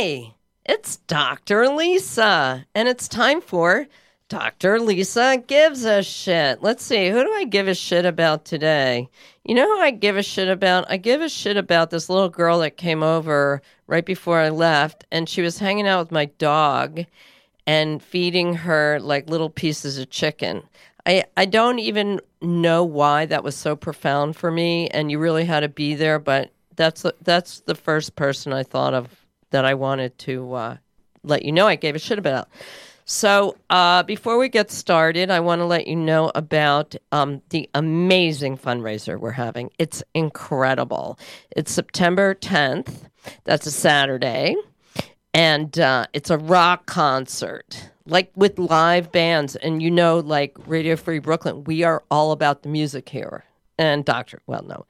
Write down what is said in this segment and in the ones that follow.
Hey, it's Dr. Lisa, and it's time for Dr. Lisa Gives a Shit. Let's see, who do I give a shit about today? You know who I give a shit about? I give a shit about this little girl that came over right before I left, and she was hanging out with my dog and feeding her like little pieces of chicken. I, I don't even know why that was so profound for me, and you really had to be there, but that's that's the first person I thought of that I wanted to uh, let you know I gave a shit about. So, uh, before we get started, I want to let you know about um, the amazing fundraiser we're having. It's incredible. It's September 10th. That's a Saturday. And uh, it's a rock concert, like with live bands. And you know, like Radio Free Brooklyn, we are all about the music here and doctor. Well, no,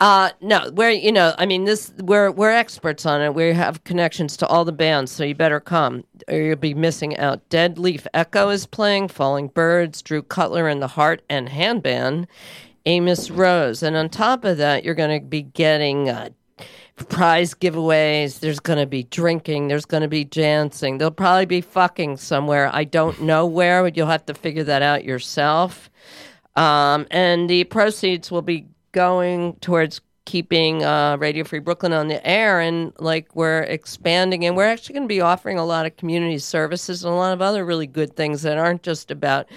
uh, no. We're you know, I mean, this we're we're experts on it. We have connections to all the bands, so you better come, or you'll be missing out. Dead Leaf Echo is playing, Falling Birds, Drew Cutler and the Heart and Hand Band, Amos Rose, and on top of that, you're going to be getting. Uh, prize giveaways. There's going to be drinking. There's going to be dancing. There'll probably be fucking somewhere. I don't know where, but you'll have to figure that out yourself. Um, and the proceeds will be going towards keeping uh, Radio Free Brooklyn on the air. And like we're expanding, and we're actually going to be offering a lot of community services and a lot of other really good things that aren't just about,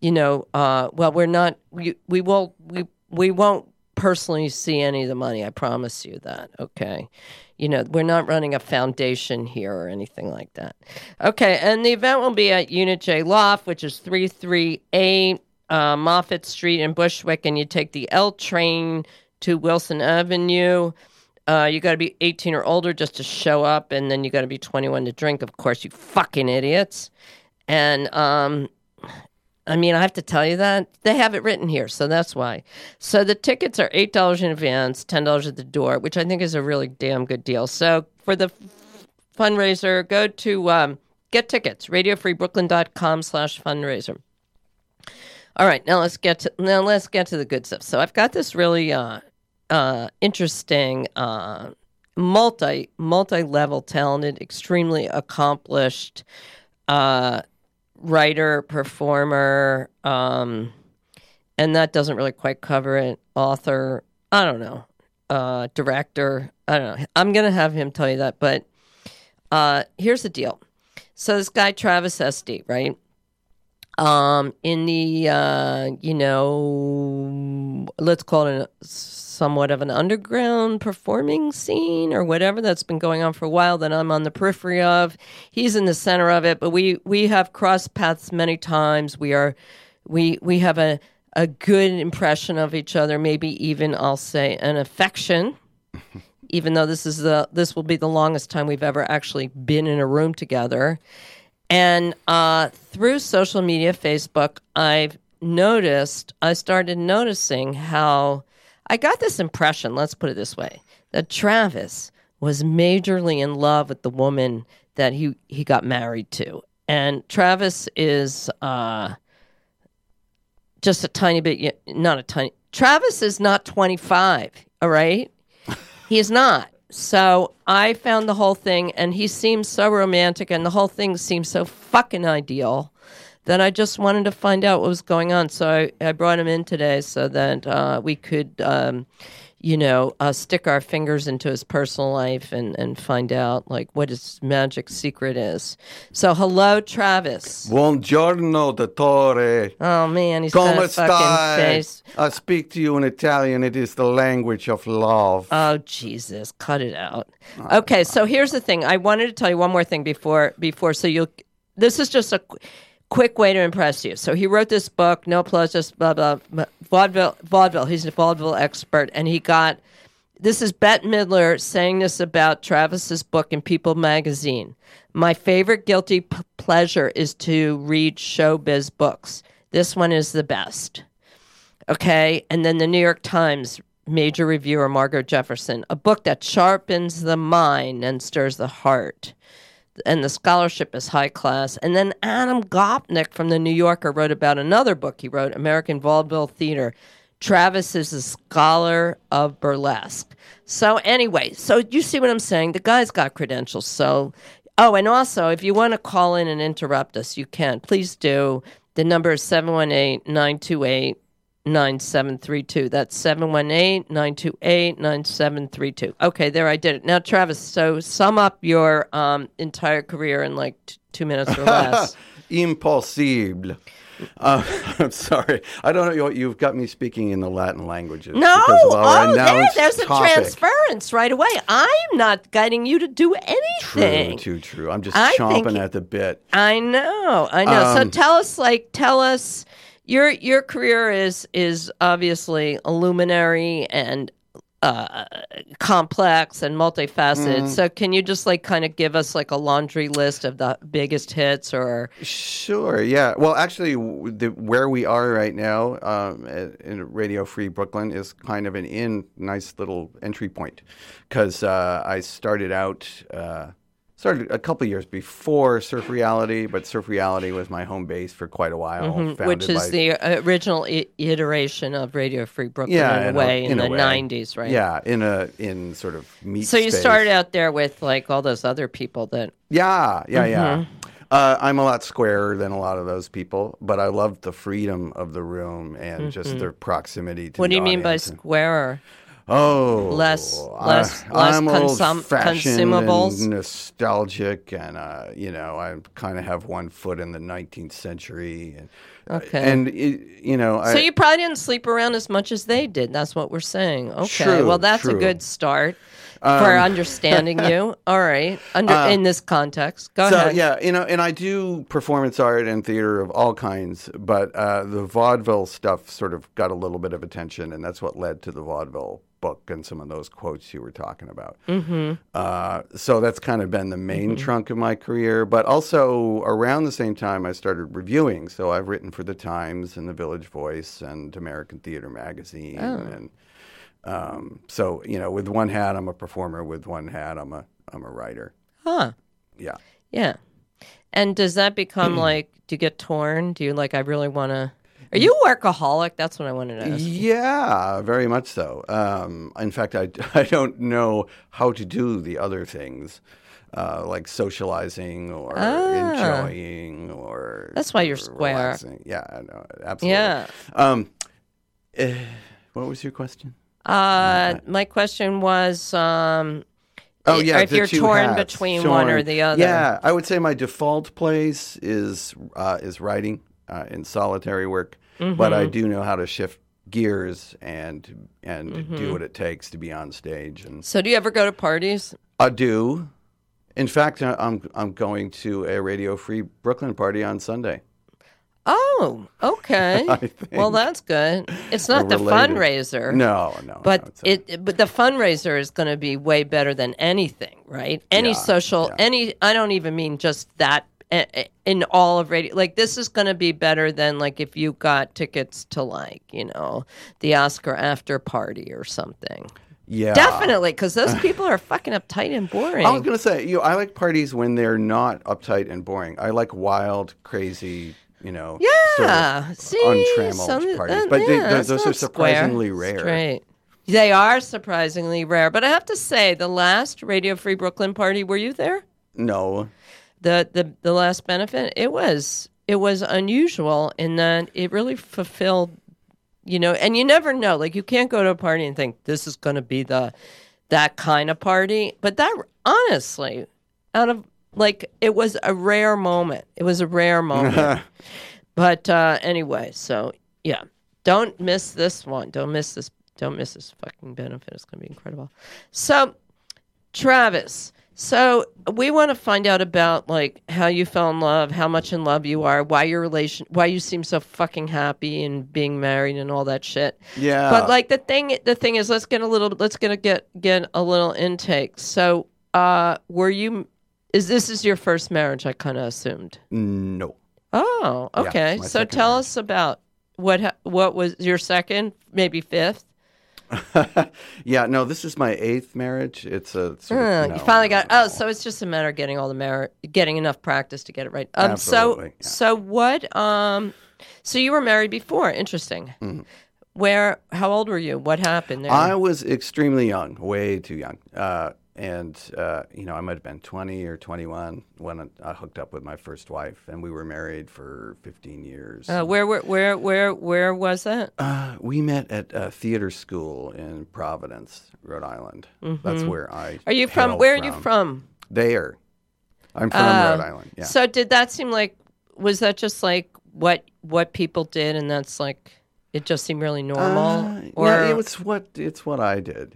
you know, uh, well, we're not, we, we will, we, we won't personally see any of the money. I promise you that. Okay. You know, we're not running a foundation here or anything like that. Okay. And the event will be at Unit J Loft, which is 338 uh, Moffat Street in Bushwick, and you take the L train to Wilson Avenue. Uh, you got to be 18 or older just to show up, and then you got to be 21 to drink. Of course, you fucking idiots. And um, I mean, I have to tell you that they have it written here, so that's why. So the tickets are eight dollars in advance, ten dollars at the door, which I think is a really damn good deal. So for the f- fundraiser, go to um, get tickets radiofreebrooklyn.com slash fundraiser. All right, now let's get to now let's get to the good stuff. So I've got this really uh, uh, interesting, uh, multi multi level, talented, extremely accomplished uh, writer, performer, um, and that doesn't really quite cover it. Author, I don't know, uh, director, I don't know. I'm gonna have him tell you that, but uh, here's the deal. So this guy Travis S.D., right? Um, in the uh, you know let's call it a, somewhat of an underground performing scene or whatever that's been going on for a while that I'm on the periphery of. He's in the center of it, but we we have crossed paths many times. We are we we have a a good impression of each other, maybe even I'll say an affection. even though this is the this will be the longest time we've ever actually been in a room together and uh, through social media, Facebook, I've noticed, I started noticing how I got this impression, let's put it this way, that Travis was majorly in love with the woman that he, he got married to. And Travis is uh, just a tiny bit, not a tiny, Travis is not 25, all right? he is not. So I found the whole thing, and he seems so romantic, and the whole thing seems so fucking ideal that I just wanted to find out what was going on. So I, I brought him in today so that uh, we could. Um, you know, uh, stick our fingers into his personal life and, and find out like what his magic secret is. So, hello, Travis. Buongiorno, dottore. Oh man, he's Come got a fucking face. I speak to you in Italian. It is the language of love. Oh Jesus, cut it out. Okay, so here's the thing. I wanted to tell you one more thing before before so you'll. This is just a quick way to impress you. So he wrote this book, No Plus, just blah, blah, vaudeville, vaudeville. He's a vaudeville expert. And he got, this is Bette Midler saying this about Travis's book in People magazine. My favorite guilty p- pleasure is to read showbiz books. This one is the best. Okay. And then the New York Times major reviewer, Margo Jefferson, a book that sharpens the mind and stirs the heart and the scholarship is high class. And then Adam Gopnik from the New Yorker wrote about another book he wrote, American Vaudeville Theater, Travis is a scholar of burlesque. So anyway, so you see what I'm saying? The guy's got credentials. So, oh, and also if you want to call in and interrupt us, you can. Please do. The number is 718 928 9732. That's 718 928 9732. Okay, there I did it. Now, Travis, so sum up your um, entire career in like t- two minutes or less. Impossible. Uh, I'm sorry. I don't know. You've got me speaking in the Latin languages. No, because of our oh, there, there's a transference right away. I'm not guiding you to do anything. true, true. I'm just I chomping at the bit. I know, I know. so Um, tell us, like, tell us your your career is is obviously a luminary and uh, complex and multifaceted. Mm. So can you just like kind of give us like a laundry list of the biggest hits or? Sure. Yeah. Well, actually, the, where we are right now um, at- in Radio Free Brooklyn is kind of an in nice little entry point because uh, I started out. Uh, Started a couple years before Surf Reality, but Surf Reality was my home base for quite a while. Mm-hmm. Which is by- the uh, original I- iteration of Radio Free Brooklyn yeah, in a way in, in the way. '90s, right? Yeah, in a in sort of meat. So you space. started out there with like all those other people that. Yeah, yeah, yeah. Mm-hmm. Uh, I'm a lot squarer than a lot of those people, but I loved the freedom of the room and just their proximity to. Mm-hmm. What do you mean by squarer? square? Oh, Less- I- less- less I'm consum- consumables? and nostalgic, and uh, you know, I kind of have one foot in the 19th century, and Okay. and it, you know, I, So you probably didn't sleep around as much as they did. That's what we're saying. Okay. True, well, that's a true. Um, good start for understanding you. All right. Under in this context. Go Uh, So ahead. yeah, you know, and I do performance art and theater of all kinds, but uh, the vaudeville stuff sort of got a little bit of attention, and that's what led to the vaudeville book and some of those quotes you were talking about. Mm-hmm. Uh, so that's kind of been the main Mm-hmm. trunk of my career, but also around the same time I started reviewing. So I've written for the Times and the Village Voice and American Theater Magazine, Oh. and um, so you know, with one hat I'm a performer, with one hat I'm a I'm a writer. Huh. Yeah. Yeah. And does that become like, do you get torn? Do you like, I really want to. Are you a workaholic? That's what I wanted to ask. Yeah, very much so. Um, in fact, I, I don't know how to do the other things, uh, like socializing or Ah. enjoying or. That's why you're square. relaxing. Yeah, I know, absolutely. Yeah. Um, eh, what was your question? Uh, my question was, um, Oh yeah, if you're torn hats. between one or the other. Yeah, I would say my default place is uh, is writing uh, in solitary work, but Mm-hmm. I do know how to shift gears and and Mm-hmm. do what it takes to be on stage. And So do you ever go to parties? I do. In fact, I- I'm I'm going to a Radio Free Brooklyn party on Sunday. Oh, okay. Well, that's good. It's not the related. fundraiser. No, no, no, But a- it, but the fundraiser is going to be way better than anything, right? Any Yeah, social, yeah. any. I don't even mean just that in all of radio. Like this is going to be better than like if you got tickets to like you know the Oscar after party or something. yeah, Definitely, because those people are fucking uptight and boring. I was gonna say, you. Know, I like parties when they're not uptight and boring. I like wild, crazy, you know, sort of yeah, see, untrammeled some- parties. uh, but yeah, th- it's those are not square. surprisingly rare. Straight. They are surprisingly rare, but I have to say, the last Radio Free Brooklyn party, were you there? No, the the the last benefit it was it was unusual in that it really fulfilled you know and you never know like you can't go to a party and think this is going to be the that kind of party but that honestly out of like it was a rare moment it was a rare moment but uh anyway so yeah don't miss this one don't miss this don't miss this fucking benefit it's going to be incredible so Travis. So we want to find out about like how you fell in love, how much in love you are, why your relation, why you seem so fucking happy and being married and all that shit. yeah, But like the thing, the thing is, let's get a little, let's get a, get get a little intake. So, uh, were you? Is this is your first marriage? I kind of assumed. no. Oh, okay. my so tell marriage. us about what what was your second, maybe fifth. yeah, no. This is my eighth marriage. It's a. Sort Uh, of, you finally got. no. Oh, so it's just a matter of getting all the mar- getting enough practice to get it right. Um, Absolutely, So, so what? Um, so you were married before. Interesting. Mm-hmm. where? How old were you? What happened there? I was extremely young, way too young. Uh, and, uh, you know, I might have been 20 or 21 when I hooked up with my first wife, and we were married for 15 years. uh, where, where, where, where, where was that? Uh, we met at a theater school in Providence, Rhode Island. That's where I. Mm-hmm. Are you from? Where are you from? There. I'm from Uh, Rhode Island. Yeah. So did that seem like? Was that just like what what people did, and that's like it just seemed really normal? Uh, or yeah, it's what it's what I did.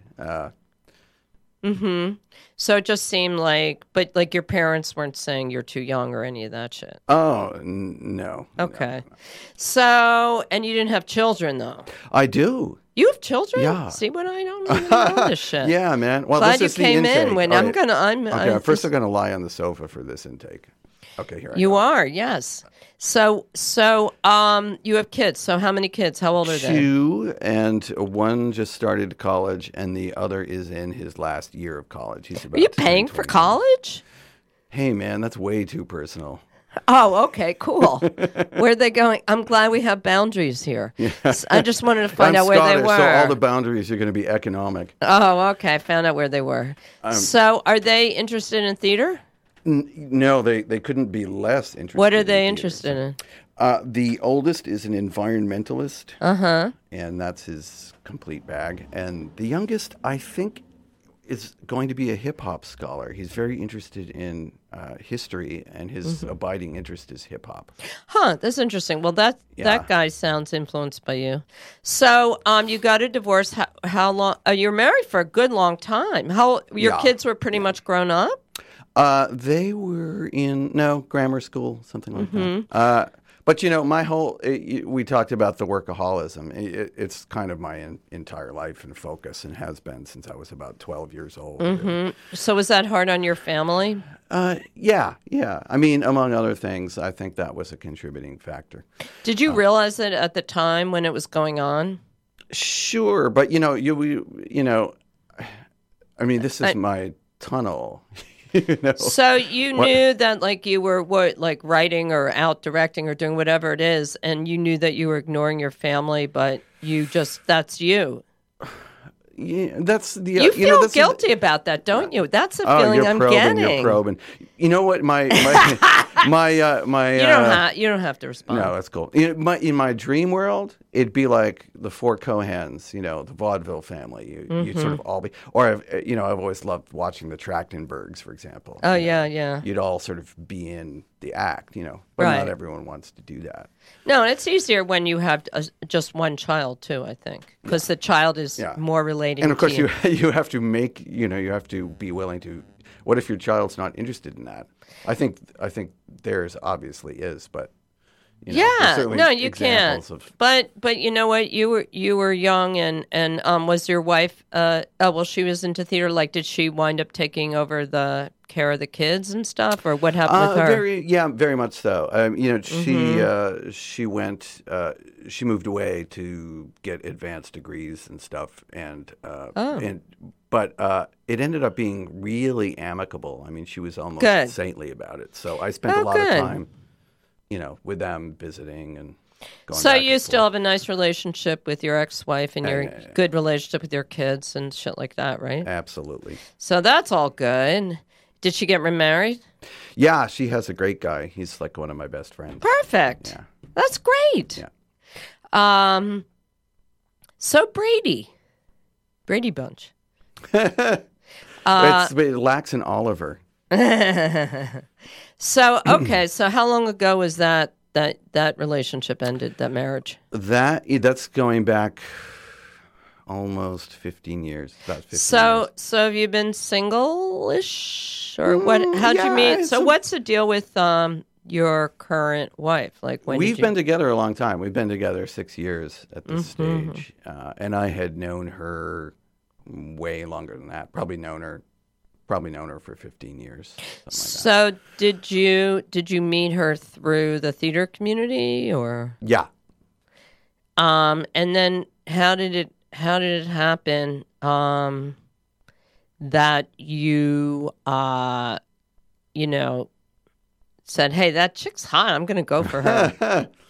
Uh, so it just seemed like, but like your parents weren't saying you're too young or any of that shit. oh n- no. Okay. So and you didn't have children though. I do. You have children? Yeah. See what I don't even know this shit. Yeah, man. Well, Glad this you the came intake. in when All I'm right. gonna. I'm. Okay, I'm first I'm going to lie on the sofa for this intake. Okay, here I You go. are, yes. So, so, um, you have kids. So, how many kids? How old are they? Two, and one just started college, and the other is in his last year of college. He's about Are you paying for college? Hey, man, that's way too personal. Oh, okay, cool. where are they going? I'm glad we have boundaries here. I just wanted to find I'm out where Scottish, they were. so all the boundaries are going to be economic. oh, okay. I found out where they were. Um, so, are they interested in theater? N- No, they, they couldn't be less interested. What are they theater. interested in? Uh, the oldest is an environmentalist, Uh huh. and that's his complete bag. And the youngest, I think, is going to be a hip hop scholar. He's very interested in uh, history, and his Mm-hmm. abiding interest is hip hop. Huh. That's interesting. Well, that Yeah. that guy sounds influenced by you. So, um, you got a divorce. How, how long? Uh, you're married for a good long time. How your Yeah. kids were pretty much grown up. Uh, they were in no grammar school, something like Mm-hmm. that. Uh, but you know, my whole it, we talked about the workaholism. It, it's kind of my en- entire life and focus, and has been since I was about twelve years old. So was that hard on your family? Uh, yeah, yeah. I mean, among other things, I think that was a contributing factor. Did you realize it at the time when it was going on? Sure, but you know, you we, you know, I mean, this is I- my tunnel. you know, So you knew that like you were what like writing or out directing or doing whatever it is and you knew that you were ignoring your family but you just that's you. yeah, that's the You uh, feel know, that's guilty about that, don't you? That's the Oh, feeling you're I'm probing, getting. You're probing. You know what? My my my uh, my. You don't uh, have you don't have to respond. No, that's cool. In my, in my dream world, it'd be like the four Cohans, you know, the vaudeville family. You you Mm-hmm. sort of all be, or I've, you know, I've always loved watching the Trachtenbergs, for example. Oh yeah, yeah. You'd all sort of be in the act, you know, but Right. not everyone wants to do that. No, it's easier when you have a, just one child too. I think because the child is Yeah. more relating. And of course, to you you have to make, you know, you have to be willing to. What if your child's not interested in that? I think I think theirs obviously is, but you know, yeah, no, you can't. Of, But but you know what? You were you were young, and and um, was your wife? Uh, oh well, she was into theater. Like, did she wind up taking over the care of the kids and stuff, or what happened Uh, with her? Mm-hmm. Very, yeah, very much so. Um, you know, she uh, she went, uh, she moved away to get advanced degrees and stuff, and uh, Oh. and but uh, it ended up being really amicable. I mean, she was almost Good. saintly about it. So I spent Oh, a lot good. of time, you know, with them visiting and. Going so you still forth. have a nice relationship with your ex-wife and your yeah, yeah. good relationship with your kids and shit like that, right? absolutely. So that's all good. Did she get remarried? Yeah, she has a great guy. He's like one of my best friends. Perfect. Yeah. That's great. Yeah. Um. So Brady, Brady Bunch. Uh, it's, it lacks an Oliver. So okay, so how long ago was that that that relationship ended? That marriage? That that's going back almost 15 years. About 15 So years. so have you been single-ish or what? Mm, How'd you meet? So a- what's the deal with um your current wife? Like when we've you... been together a long time. We've been together six years at this Mm-hmm. stage, uh, and I had known her way longer than that. Probably known her, probably known her for 15 years. Like that. So did you did you meet her through the theater community or Yeah. um and then how did it how did it happen um that you uh you know said hey that chick's hot I'm going to go for her.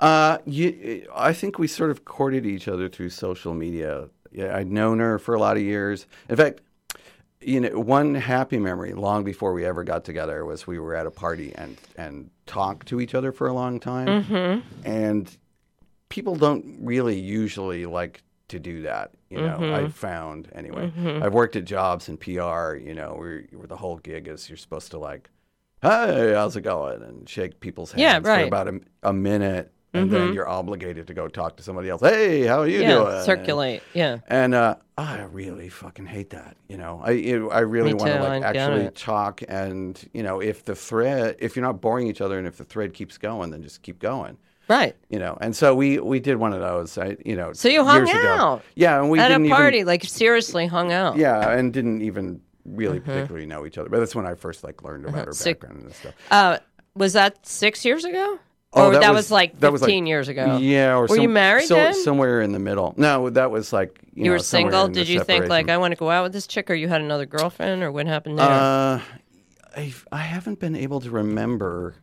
Uh, you, I think we sort of courted each other through social media. Yeah, I'd known her for a lot of years. In fact, you know, one happy memory long before we ever got together was we were at a party and and talked to each other for a long time. Mm-hmm. And people don't really usually like to do that. You know, Mm-hmm. I've found anyway. I've worked at jobs in PR. You know, where, where the whole gig is you're supposed to like, "Hey, how's it going?" and shake people's hands Yeah, for right. Mm-hmm. about a, a minute, and then you're obligated to go talk to somebody else. Hey, how are you Yeah, doing? circulate. Yeah. And uh, I really fucking hate that. You know, I you- I really want to like I actually talk, and you know, if the thread, if you're not boring each other, and if the thread keeps going, then just keep going. Right. You know, and so we we did one of those. I, you know, So you hung years ago. out Yeah, and we At a party, Even, like seriously hung out. yeah, and didn't even really Mm-hmm. particularly know each other. But that's when I first like learned about her Sick. background and stuff. Uh, was that six years ago? Oh, or that that, was- like 15 that was like- years ago? Yeah, or Were you married so, then? Somewhere in the middle. No, that was like you, You know, were single. Did you think like. I want to go out with this chick, or you had another girlfriend, or what happened there? Uh, I, I haven't been able to remember.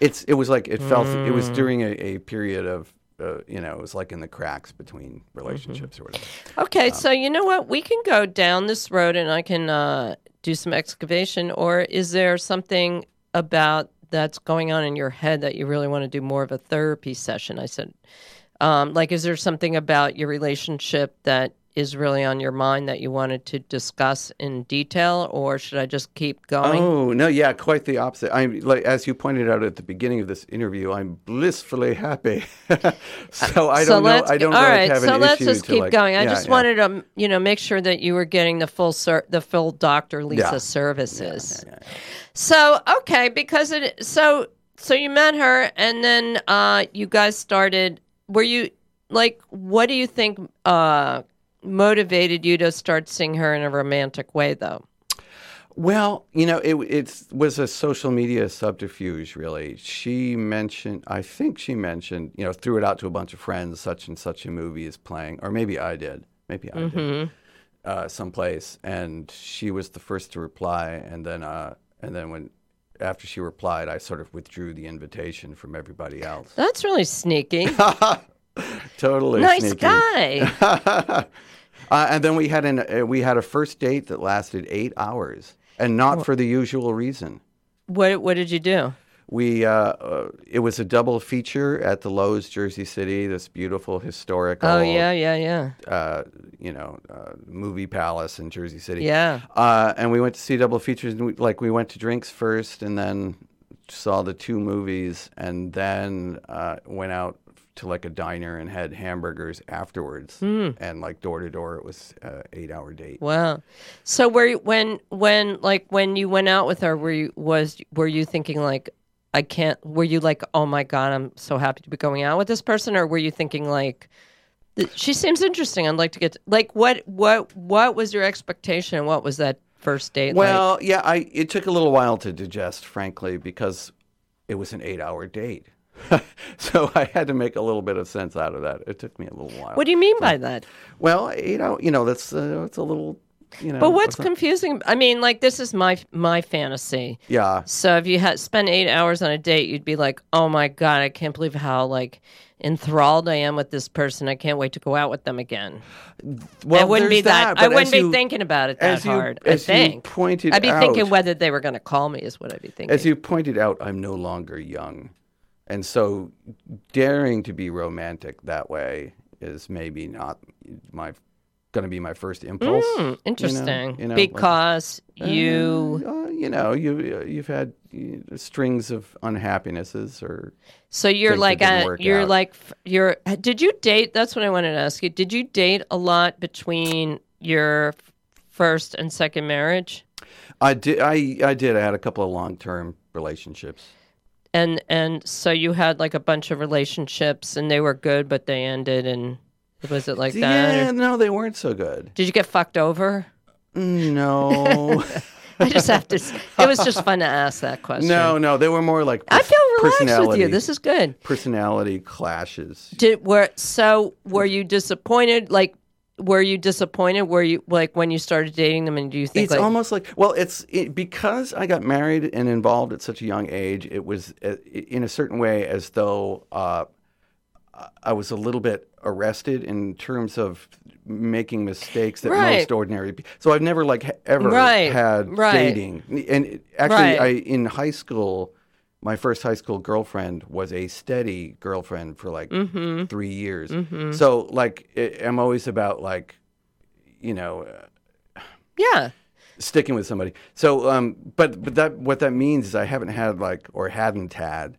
It's it was like it felt it was Mm. during a, a period of uh, you know it was like in the cracks between Mm-hmm. relationships or whatever. okay, so you know what? We can go down this road, and I can uh, do some excavation. Or is there something about that's going on in your head that you really want to do more of a therapy session? I said, um, like, is there something about your relationship that is really on your mind that you wanted to discuss in detail, or should I just keep going? Oh no, yeah, quite the opposite. I'm like as you pointed out at the beginning of this interview, I'm blissfully happy. so I so don't know. I don't all like, right. have so an let's issue just keep like- going. I yeah, just yeah. wanted to, you know, make sure that you were getting the full ser- the full Doctor Lisa Yeah. services. So okay, because it so so you met her and then uh, you guys started. Were you like? What do you think uh, motivated you to start seeing her in a romantic way, though? Well, you know, it it's, was a social media subterfuge, really. She mentioned, I think she mentioned, you know, threw it out to a bunch of friends, such and such a movie is playing, or maybe I did, maybe I did, uh, someplace, and she was the first to reply, and then, uh, and then when after she replied, I sort of withdrew the invitation from everybody else. That's really sneaky. totally nice sneaky. guy. uh, and then we had an uh, we had a first date that lasted eight hours, and not for the usual reason. What what did you do? We uh, uh, it was a double feature at the Loew's Jersey City, this beautiful historical, Oh yeah, yeah, yeah, uh, you know, uh, movie palace in Jersey City. yeah. Uh, and we went to see double features, and we, like we went to drinks first, and then saw the two movies, and then uh, went out to like a diner and had hamburgers afterwards, Hmm. and like door to door, it was uh, eight hour date. Wow. So were you, when when like when you went out with her, were you was were you thinking like I can't? Were you like, oh my god, I'm so happy to be going out with this person, or were you thinking like, she seems interesting. I'd like to get to, like what what what was your expectation? and What was that first date? like? Well, yeah, I it took a little while to digest, frankly, because it was an eight hour date. so I had to make a little bit of sense out of that. It took me a little while. what do you mean by that? well, you know, you know, that's uh, it's a little, you know. But what's confusing? I mean, like this is my my fantasy. yeah, So if you had spent eight hours on a date, you'd be like, "Oh my god, I can't believe how like enthralled I am with this person. I can't wait to go out with them again." well, I wouldn't be that. that. I wouldn't as be you- thinking about it that you- hard. as I you think. pointed I'd be thinking whether they were going to call me is what I'd be thinking. As you pointed out, I'm no longer young. And so daring to be romantic that way is maybe not my going to be my first impulse. Hmm, you know, interesting, you know, like- because you. Uh, you know, you you've had uh, strings of unhappinesses or So you're like a, work you're out. like you're. Did you date? That's what I wanted to ask you. Did you date a lot between your first and second marriage? I did I I did I had a couple of long-term relationships. And and so you had like a bunch of relationships and they were good but they ended and was it like that Yeah, or- no, they weren't so good. did you get fucked over No. i just have to it was just fun to ask that question no, no, they were more like i feel relaxed with you this is good personality clashes. did were so were you disappointed like were you disappointed were you like when you started dating them and do you think It's like almost like well, it's it, because I got married and involved at such a young age. It was uh, in a certain way as though uh, I- was a little bit arrested in terms of making mistakes that Right. most ordinary people. So I've never like ever Right, had right. dating. And actually. I in high school, my first high school girlfriend was a steady girlfriend for like Mm-hmm. three years. So like i I'm always about like, you know. Uh, Yeah. sticking with somebody. So, um, but but that what that means is I haven't had like or hadn't had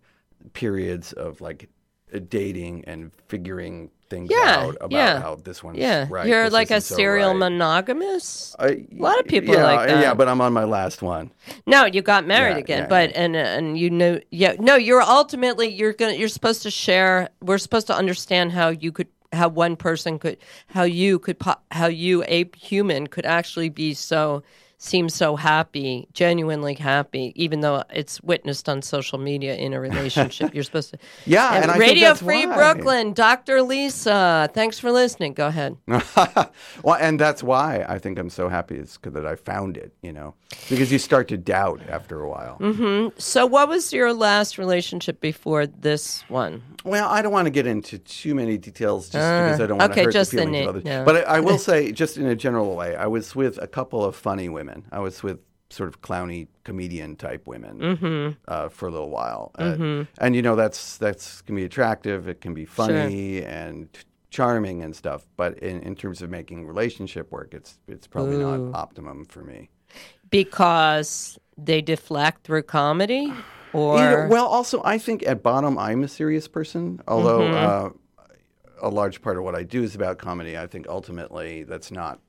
periods of like Uh, dating and figuring things Yeah, out about yeah. how this one's Yeah. right. You're like a so serial right. monogamous. I- a lot of people are yeah, like that. Yeah, but I'm on my last one. No, you got married Yeah, again, but and uh, and you know, yeah, no, you're ultimately you're gonna you're supposed to share. We're supposed to understand how you could how one person could how you could how you a human could actually be so seem so happy, genuinely happy, even though it's witnessed on social media in a relationship. You're supposed to. Yeah, and I think Radio Free why. Brooklyn, Dr. Lisa. Thanks for listening. Go ahead. well, and that's why I think I'm so happy is 'cause that I found it. You know, because you start to doubt after a while. Mm-hmm. So, what was your last relationship before this one? Well, I don't want to get into too many details just because I don't want Uh, okay, to hurt the the feelings name, of others. no. But I, I will say, just in a general way, I was with a couple of funny women. I was with sort of clowny comedian type women Mm-hmm. uh, for a little while, Uh, and you know that's that's can be attractive. It can be funny and charming and stuff. But in, in terms of making relationship work, it's it's probably not optimum for me. Because they deflect through comedy, or Either- well, also, I think at bottom, I'm a serious person. Although Mm-hmm. uh, a large part of what I do is about comedy, I think ultimately that's not.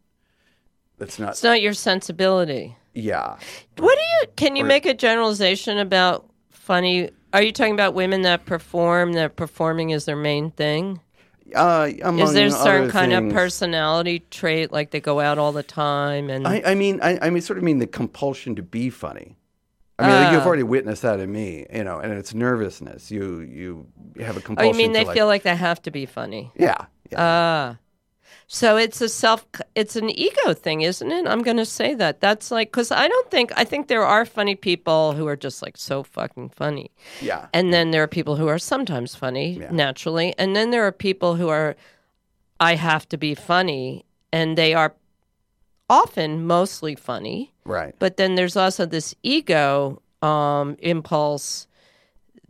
That's not. it's not your sensibility. Yeah. What do you? Can you make a generalization about funny? Are you talking about women that perform? That performing is their main thing? Uh, Is there a certain kind of personality trait, like they go out all the time and? I, I mean, I, I mean, sort of mean the compulsion to be funny. I mean, like, you've Ah. already witnessed that in me, you know, and it's nervousness. You you have a oh, compulsion. you mean they like, feel like they have to be funny? Yeah. yeah. Ah. So it's a self, it's an ego thing, isn't it? I'm going to say that. That's like, because I don't think, I think there are funny people who are just like so fucking funny. yeah. And then there are people who are sometimes funny Yeah. naturally. And then there are people who are, I have to be funny. And they are often mostly funny. Right. But then there's also this ego um, impulse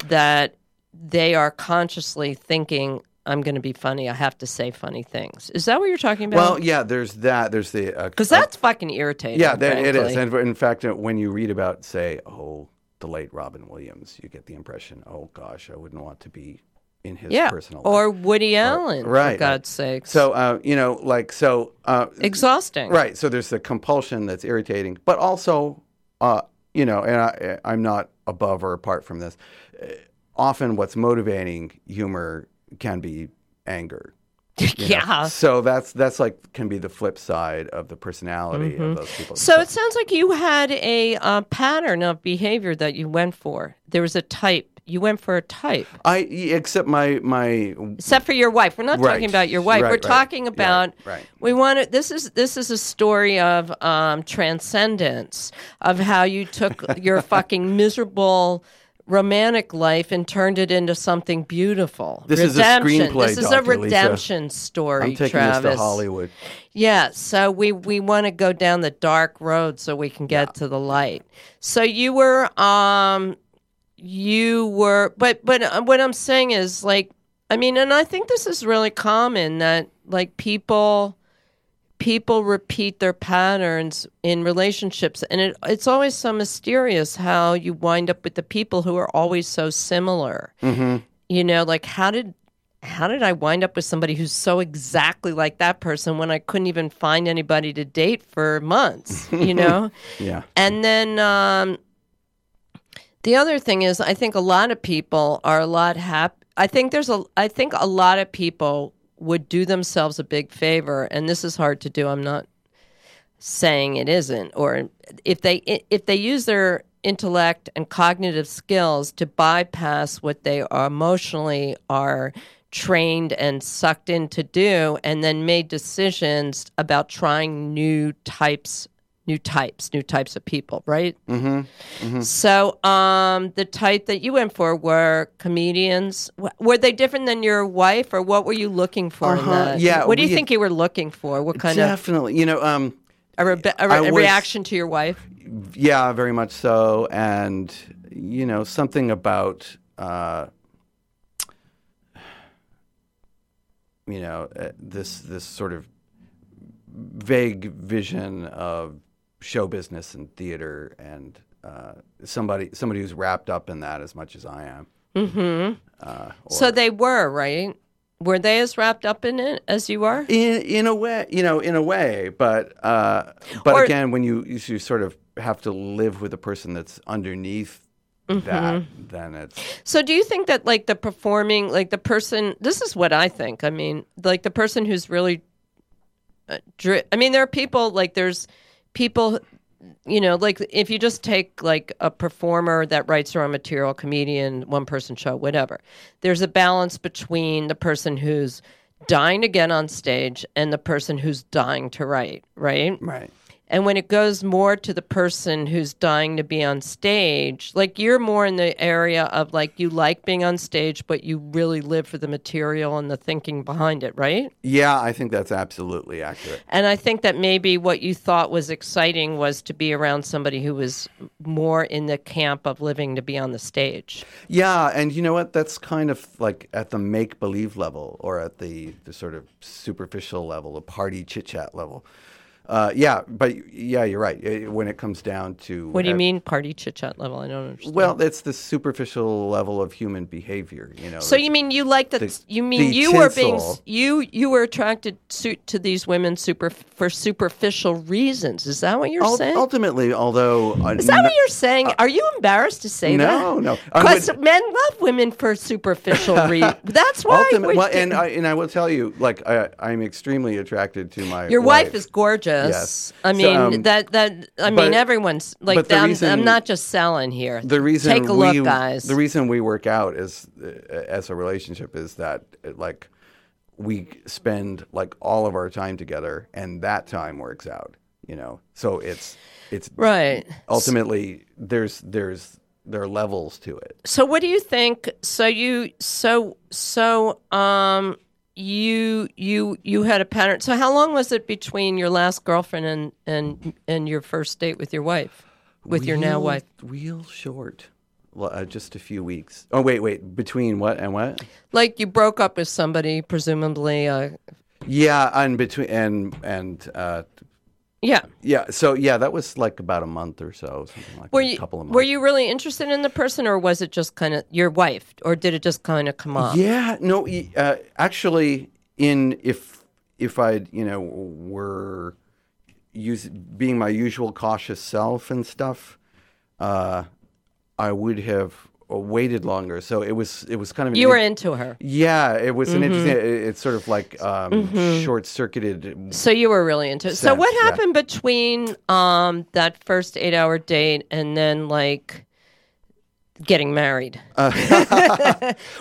that they are consciously thinking, I'm going to be funny. I have to say funny things. Is that what you're talking about? Well, yeah. There's that. There's the uh, Because that's fucking irritating. Yeah, that, it is. And in fact, uh, when you read about, say, oh, the late Robin Williams, you get the impression, oh gosh, I wouldn't want to be in his yeah. personal life. Or Woody Allen, right. for God's sakes. So, uh, you know, like, so, uh, exhausting. right. So there's the compulsion that's irritating, but also, uh, you know, and I, I'm not above or apart from this. Uh, often what's motivating humor can be anger. you know? yeah. So that's that's like can be the flip side of the personality of those people. Mm-hmm. So it sounds like you had a uh, pattern of behavior that you went for. There was a type. You went for a type. I except my my Except for your wife. We're not Right. talking about your wife. Right, We're right. talking about right. we want to this is this is a story of um transcendence of how you took your fucking miserable romantic life and turned it into something beautiful. This is a redemption. screenplay, This is Dr. a Lisa. redemption story, I'm taking Travis. this to Hollywood. Yeah, so we we want to go down the dark road so we can get to the light. So you were um you were but but uh, what I'm saying is like I mean and I think this is really common that like people people repeat their patterns in relationships and it it's always so mysterious how you wind up with the people who are always so similar. You know, like how did how did I wind up with somebody who's so exactly like that person when I couldn't even find anybody to date for months, you know? Yeah. and then um, the other thing is, I think a lot of people are a lot happy. I think there's a, I think a lot of people would do themselves a big favor, and this is hard to do. I'm not saying it isn't, or if they if they use their intellect and cognitive skills to bypass what they are emotionally are trained and sucked in to do, and then made decisions about trying new types new types, new types of people, right? Mm-hmm. So, um, the type that you went for were comedians. Were they different than your wife, or what were you looking for? Uh-huh, yeah, What do you we- think you were looking for? What kind of Definitely. You know, um, a, re- a, re- a was- reaction to your wife? yeah, very much so. And, you know, something about, uh, you know, uh, this, this sort of vague vision of show business and theater and uh, somebody, somebody who's wrapped up in that as much as I am. Mm-hmm. Uh, So they were right. Were they as wrapped up in it as you are? in in a way, you know, in a way, but uh, but Or- again, when you you sort of have to live with a person that's underneath Mm-hmm. that, then it's So do you think that like the performing, like the person? This is what I think. I mean, like the person who's really, uh, dri- I mean, there are people like there's people, you know, like if you just take like a performer that writes their own material, comedian, one person show, whatever. There's a balance between the person who's dying to get on stage and the person who's dying to write, right? right. And when it goes more to the person who's dying to be on stage, like you're more in the area of like you like being on stage, but you really live for the material and the thinking behind it, right? Yeah, I think that's absolutely accurate. And I think that maybe what you thought was exciting was to be around somebody who was more in the camp of living to be on the stage. Yeah, and you know what? That's kind of like at the make believe level or at the, the sort of superficial level, the party chit chat level. Uh, yeah, but yeah, you're right. Eh, When it comes down to What do you uh, mean party chit chat level? I don't understand. Well, it's the superficial level of human behavior. You know. So you mean you like that? the- you mean you were being you you were attracted to, to these women super for superficial reasons? Is that what you're saying? ultimately, although uh, Is that what you're saying? Are you embarrassed to say that? no, no. Because would- men love women for superficial reasons. That's why. Ultimate, we well, and I, and I will tell you, like I, I'm extremely attracted to my your wife is gorgeous. Yes. I So, mean um, that that I but- mean everyone's like I'm, reason- I'm not just selling here. the reason take a we, look, guys. The reason we work out is uh, as a relationship is that uh, like we spend like all of our time together, and that time works out. You know, so it's it's right. ultimately there's there's there are levels to it. So what do you think? So you so so um you you you had a pattern. So how long was it between your last girlfriend and and and your first date with your wife, with your now wife? Real short. Well, uh, just a few weeks. Oh wait, wait. Between what and what? Like you broke up with somebody, presumably. Uh, Yeah, and between and and uh, yeah. yeah. So yeah, that was like about a month or so, something like Were that, you a couple of months. were you really interested in the person, or was it just kind of your wife, or did it just kind of come up? Yeah, no. Uh, actually, in if if I you know were use being my usual cautious self and stuff, uh, I would have waited longer. So it was it was kind of You were in- into her, yeah. It was an Mm-hmm. interesting. it- It's sort of like um, short circuited. so you were really into it. So Sense, what yeah. happened between um that first eight hour date and then like getting married?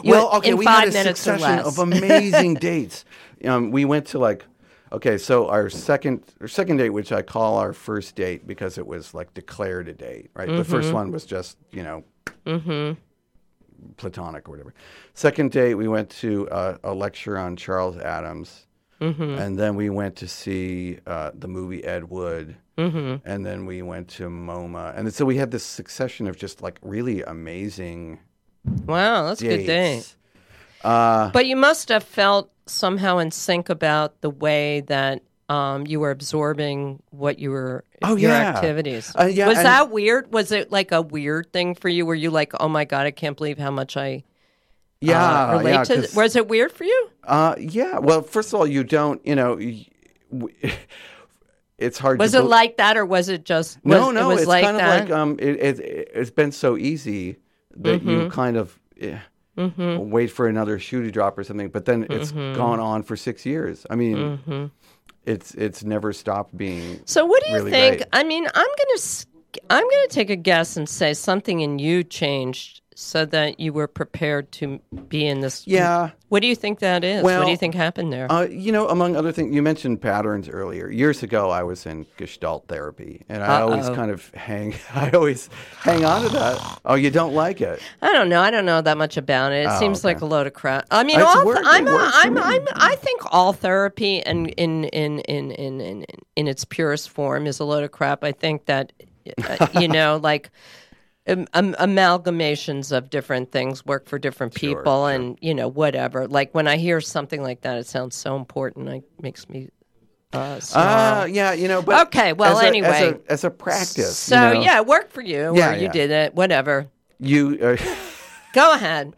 You well, had- okay, in we five had a minutes or succession less. of amazing dates. Um, we went to like, okay, so our second our second date, which I call our first date because it was like declared a date, right? The first Mm-hmm. one was just you know, platonic or whatever. Second date, we went to uh, a lecture on Charles Addams, Mm-hmm. and then we went to see uh, the movie Ed Wood. Mm-hmm. And then we went to MoMA, and so we had this succession of just like really amazing Wow, that's a good date. Uh, But you must have felt somehow in sync about the way that um, you were absorbing what you were Oh, your yeah. activities. Uh, yeah, was and- that weird? Was it like a weird thing for you? Were you like, oh my god, I can't believe how much I yeah, uh, relate yeah, to? Was it weird for you? uh, yeah. Well, first of all, you don't, you know, it's hard. To Was it bel- like that, or was it just? No, was, no, it was it's like kind that. Mm-hmm. of like um, it, it it's been so easy that you kind of. eh, Wait for another shoe to drop or something, but then it's Mm-hmm. gone on for six years. I mean, it's it's never stopped being. So what do you really think? great. I mean, I'm gonna I'm gonna take a guess and say something in you changed so that you were prepared to be in this. Yeah. What do you think that is? what do you think happened there? Uh, you know, among other things, you mentioned patterns earlier. Years ago, I was in Gestalt therapy, and I always Uh-oh. kind of hang. I always hang on to that. Oh, you don't like it? I don't know. I don't know that much about it. It Oh, seems okay. like a load of crap. I mean, all I'm, a, I'm. I'm, I think all therapy and in in in in in in its purest form is a load of crap. I think that uh, you know, like. Um, amalgamations of different things work for different people, sure. and you know whatever. Like when I hear something like that, it sounds so important. It makes me uh. Ah, yeah, you know. But Okay, well, as a, anyway. as a, as a practice, so you know, yeah, it worked for you. Yeah, or you yeah. did it. Whatever. you. Uh, Go ahead.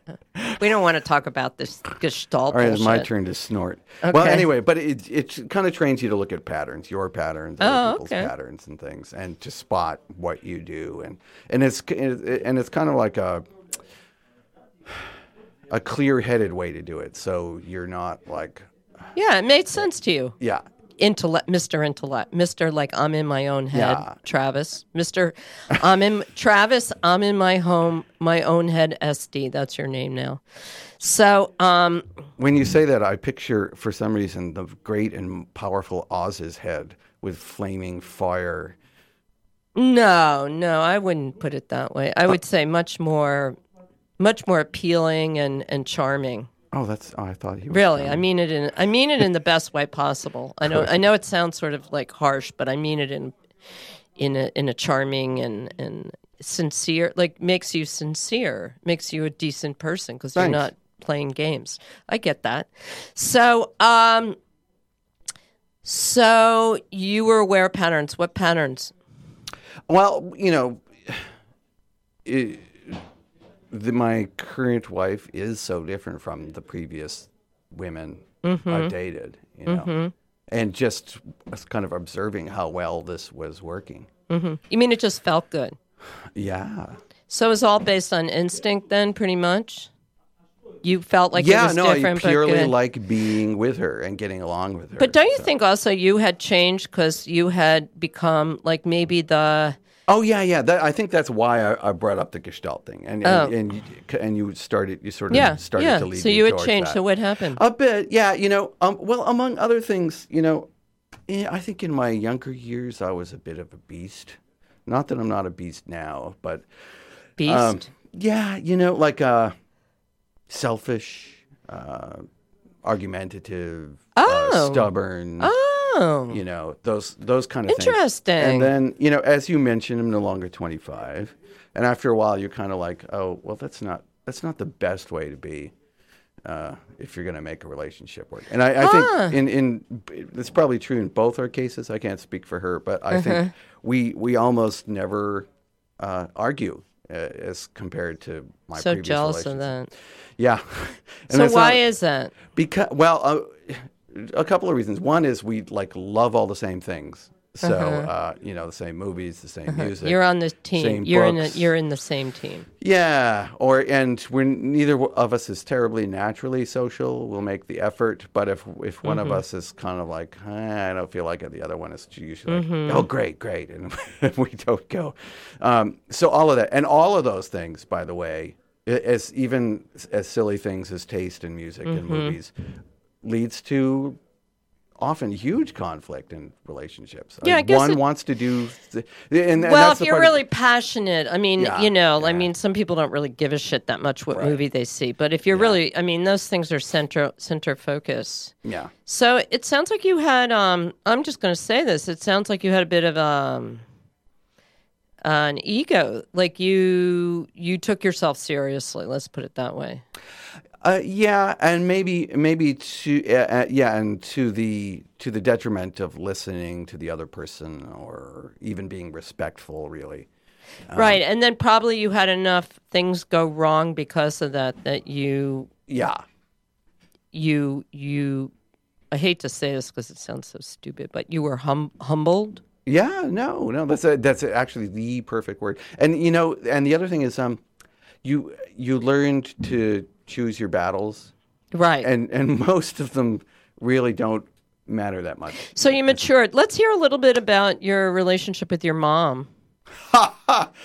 We don't want to talk about this Gestalt all right, it's my turn to snort. Well, anyway, but it it kind of trains you to look at patterns, your patterns, other Oh, people's okay. patterns, and things, and to spot what you do, and and it's and it's kind of like a a clear-headed way to do it. So you're not like, Yeah, it made sense to you. yeah, Intellect, Mr. Intellect, Mr. Like I'm in my own head, Yeah. Travis. Mr. I'm in Travis. I'm in my home, my own head. S.D. That's your name now. So, um, When you say that, I picture, for some reason, the great and powerful Oz's head with flaming fire. no, no, I wouldn't put it that way. I would say much more, much more appealing and and charming. Oh, that's. Oh, I thought he was. Really, I mean it in I mean it in the best way possible. I know I know it sounds sort of like harsh, but I mean it in in a in a charming and and sincere like makes you sincere, makes you a decent person because you're not playing games. I get that. So, um so you were aware of patterns. What patterns? Well, you know, it, the, my current wife is so different from the previous women Mm-hmm. I've dated, you know, and just kind of observing how well this was working. You mean it just felt good? Yeah. So it's all based on instinct then pretty much? You felt like it yeah, was no, I different purely like being with her and getting along with her. But don't you so- think also you had changed because you had become like maybe the Oh yeah, yeah. That, I think that's why I, I brought up the Gestalt thing, and Oh. and, and, you, and you started, you sort of yeah started yeah. to lead So you had changed. that. So what happened? A bit, yeah. You know, um, well, among other things, you know, eh, I think in my younger years I was a bit of a beast. Not that I'm not a beast now, but Beast. um, yeah, you know, like uh, selfish, uh, argumentative, Oh. uh, stubborn. oh, You know, those those kind of things. Interesting. And then, you know, as you mentioned, I'm no longer 25, and after a while, you're kind of like, oh, well, that's not that's not the best way to be uh, if you're going to make a relationship work. And I, I think in in it's probably true in both our cases. I can't speak for her, but I Uh-huh. think we we almost never uh, argue uh, as compared to my so previous jealous of that. Yeah. And So why not- is that? because well, uh, a couple of reasons. One is we like love all the same things. So uh, you know, the same movies, the same music. Uh-huh. You're on the team. You're in. A, books. you're in the same team. Yeah, or and we're neither of us is terribly naturally social. We'll make the effort, but if if one Mm-hmm. of us is kind of like "Eh, I don't feel like it, the other one is usually like, Mm-hmm. oh great, great, and we don't go. Um, so all of that, and all of those things, by the way, as even as silly things as taste in music and Mm-hmm. movies, leads to often huge conflict in relationships. Yeah, I guess one it- wants to do, th- and, and well, if you're part of- really passionate, I mean, Yeah, you know, I mean, some people don't really give a shit that much what Right. movie they see, but if you're really, I mean, those things are center center focus. yeah. So it sounds like you had. Um, I'm just going to say this. It sounds like you had a bit of um, an ego. Like you you took yourself seriously. Let's put it that way. Uh, yeah, and maybe maybe to uh, uh, yeah, and to the to the detriment of listening to the other person or even being respectful. Really, Um, right, and then probably you had enough things go wrong because of that that you yeah, you you. I hate to say this because it sounds so stupid, but you were hum- humbled. yeah. No, no, that's a, that's actually the perfect word. And you know, and the other thing is, um, you you learned to choose your battles, Right. and and most of them really don't matter that much. so you matured. Let's hear a little bit about your relationship with your mom.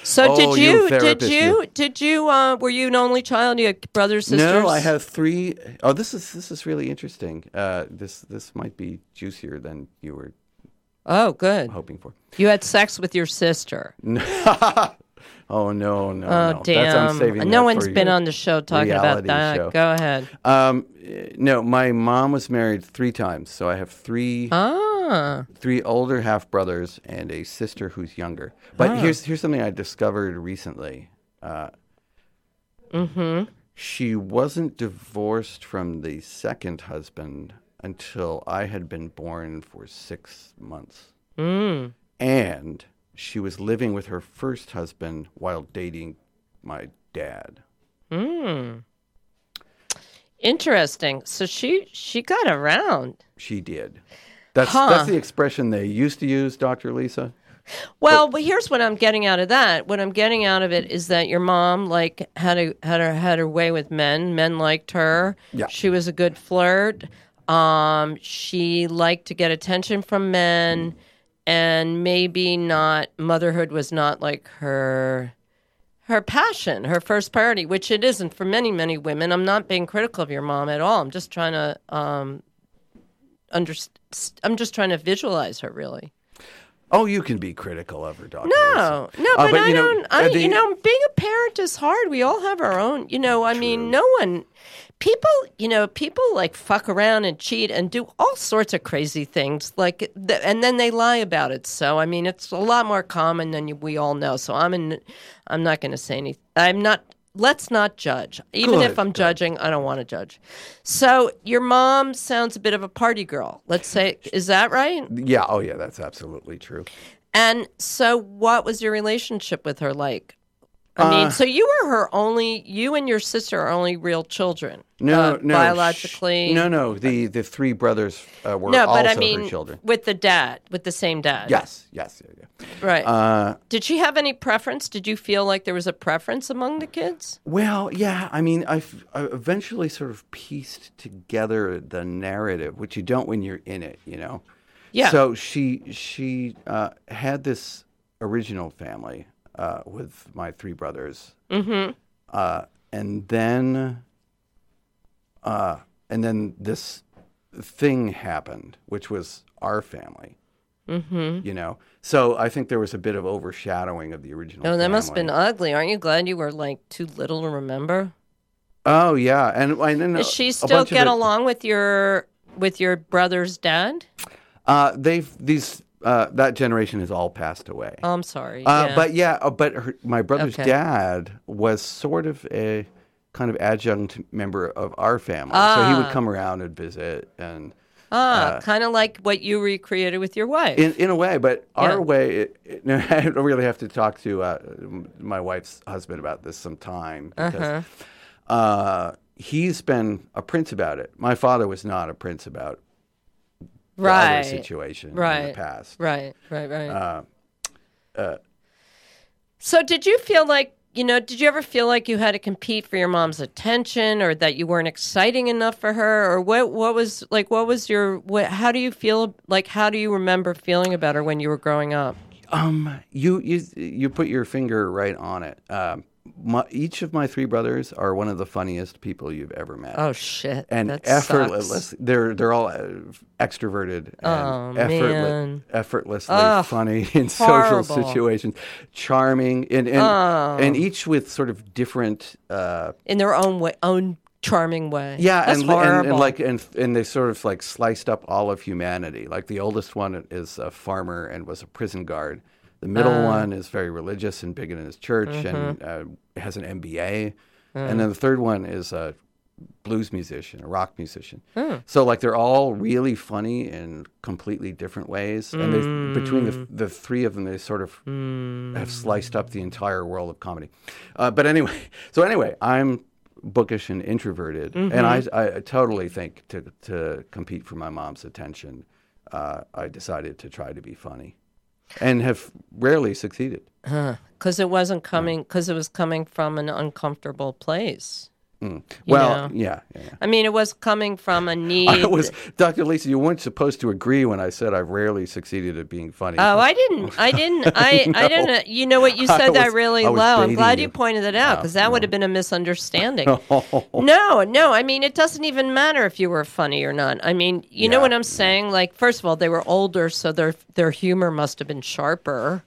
So Oh, did you you, did you you. did you uh were you an only child? You had brothers sisters? No, I have three oh this is this is really interesting. Uh, this this might be juicier than you were Oh, good. hoping for. You had sex with your sister. oh no, no, Oh no. damn! That's, I'm saving no one's been on the show talking about that. show. Go ahead. Um, no, my mom was married three times, so I have three Ah, three older half brothers and a sister who's younger. But here's here's something I discovered recently. Uh, mm-hmm. she wasn't divorced from the second husband until I had been born for six months, Mm. and she was living with her first husband while dating my dad. Hmm. Interesting. So she she got around. She did. That's Huh. that's the expression they used to use, Doctor Lisa. Well, but here's what I'm getting out of that. What I'm getting out of it is that your mom like had a had her had her way with men. Men liked her. Yeah. She was a good flirt. Um, she liked to get attention from men, and maybe not motherhood was not like her her passion, her first priority, which it isn't for many many women. I'm not being critical of your mom at all. I'm just trying to um, underst- I'm just trying to visualize her really. Oh, you can be critical of her, daughter. No, no, Uh, but, but, I you know, don't. I, uh, the- you know, being a parent is hard. We all have our own. You know, I mean, no one. People, you know, people like fuck around and cheat and do all sorts of crazy things, like, and then they lie about it. So, I mean, it's a lot more common than we all know. So, I'm in. I'm not going to say anything. I'm not. Let's not judge. Even Good, if I'm judging, I don't want to judge. So, your mom sounds a bit of a party girl. Let's say, is that right? Yeah. Oh, yeah. That's absolutely true. And so, what was your relationship with her like? I mean, Uh, so you were her only. You and your sister are only real children. No, uh, no. biologically. sh- no, no. The the three brothers uh, were no, but I mean, children. with the dad, with the same dad. Yes, yes, yeah, yeah. Right. Uh, Did she have any preference? Did you feel like there was a preference among the kids? well, yeah. I mean, I've, I eventually sort of pieced together the narrative, which you don't when you're in it, you know. Yeah. So she she uh, had this original family uh, with my three brothers, Mm-hmm. uh, and then uh, and then this thing happened, which was our family. Mm-hmm. You know, so I think there was a bit of overshadowing of the original. Oh, that must have been ugly. Aren't you glad you were like too little to remember? Oh yeah, and and then Does a- she still get the- along with your with your brother's dad? Uh, they've these uh, that generation has all passed away. Oh, I'm sorry. Uh, yeah. But yeah, uh, but her, my brother's Okay. dad was sort of a kind of adjunct member of our family, so he would Ah. come around and visit, and ah, kind of like what you recreated with your wife. in in a way. But our way, it, it, no, I don't really have to talk to uh, my wife's husband about this sometime because Uh-huh. uh, he's been a prince about it. My father was not a prince about right. situation in Right. the past. Right, right, right. Uh, uh, so, did you feel like, you know, did you ever feel like you had to compete for your mom's attention or that you weren't exciting enough for her? Or what, what was, like, what was your, what, how do you feel, like, how do you remember feeling about her when you were growing up? Um, you you you put your finger right on it. Um, my, each of my three brothers are one of the funniest people you've ever met. Oh, shit. and that effortless. sucks. They're they're all uh, extroverted and Oh, effortless, man. effortlessly Ugh, funny in social situations, charming, and and, Oh. and each with sort of different. Uh, In their own way, own charming way. yeah, and, and and like and and they sort of like sliced up all of humanity. Like the oldest one is a farmer and was a prison guard. The middle Uh. one is very religious and big in his church and Mm-hmm. uh, has an MBA. Mm. And then the third one is a blues musician, a rock musician. Hmm. So like they're all really funny in completely different ways. And they, between Mm. the the three of them, they sort of have sliced up the entire world of comedy. Uh, but anyway, so anyway, I'm bookish and introverted, and I, Mm-hmm. I totally think to to compete for my mom's attention, uh, I decided to try to be funny, and have rarely succeeded. because it wasn't coming because it was coming from an uncomfortable place Mm. you Well, know? yeah, yeah. yeah. I mean, it was coming from a need. I was Dr. Lisa. You weren't supposed to agree when I said I've rarely succeeded at being funny. Oh, I didn't. I didn't. I, I didn't. You know what? You said that really low. I'm glad you. you pointed it out because that would have been a misunderstanding. Oh. no, no. I mean, it doesn't even matter if you were funny or not. I mean, you know what I'm saying? Like, first of all, they were older, so their their humor must have been sharper.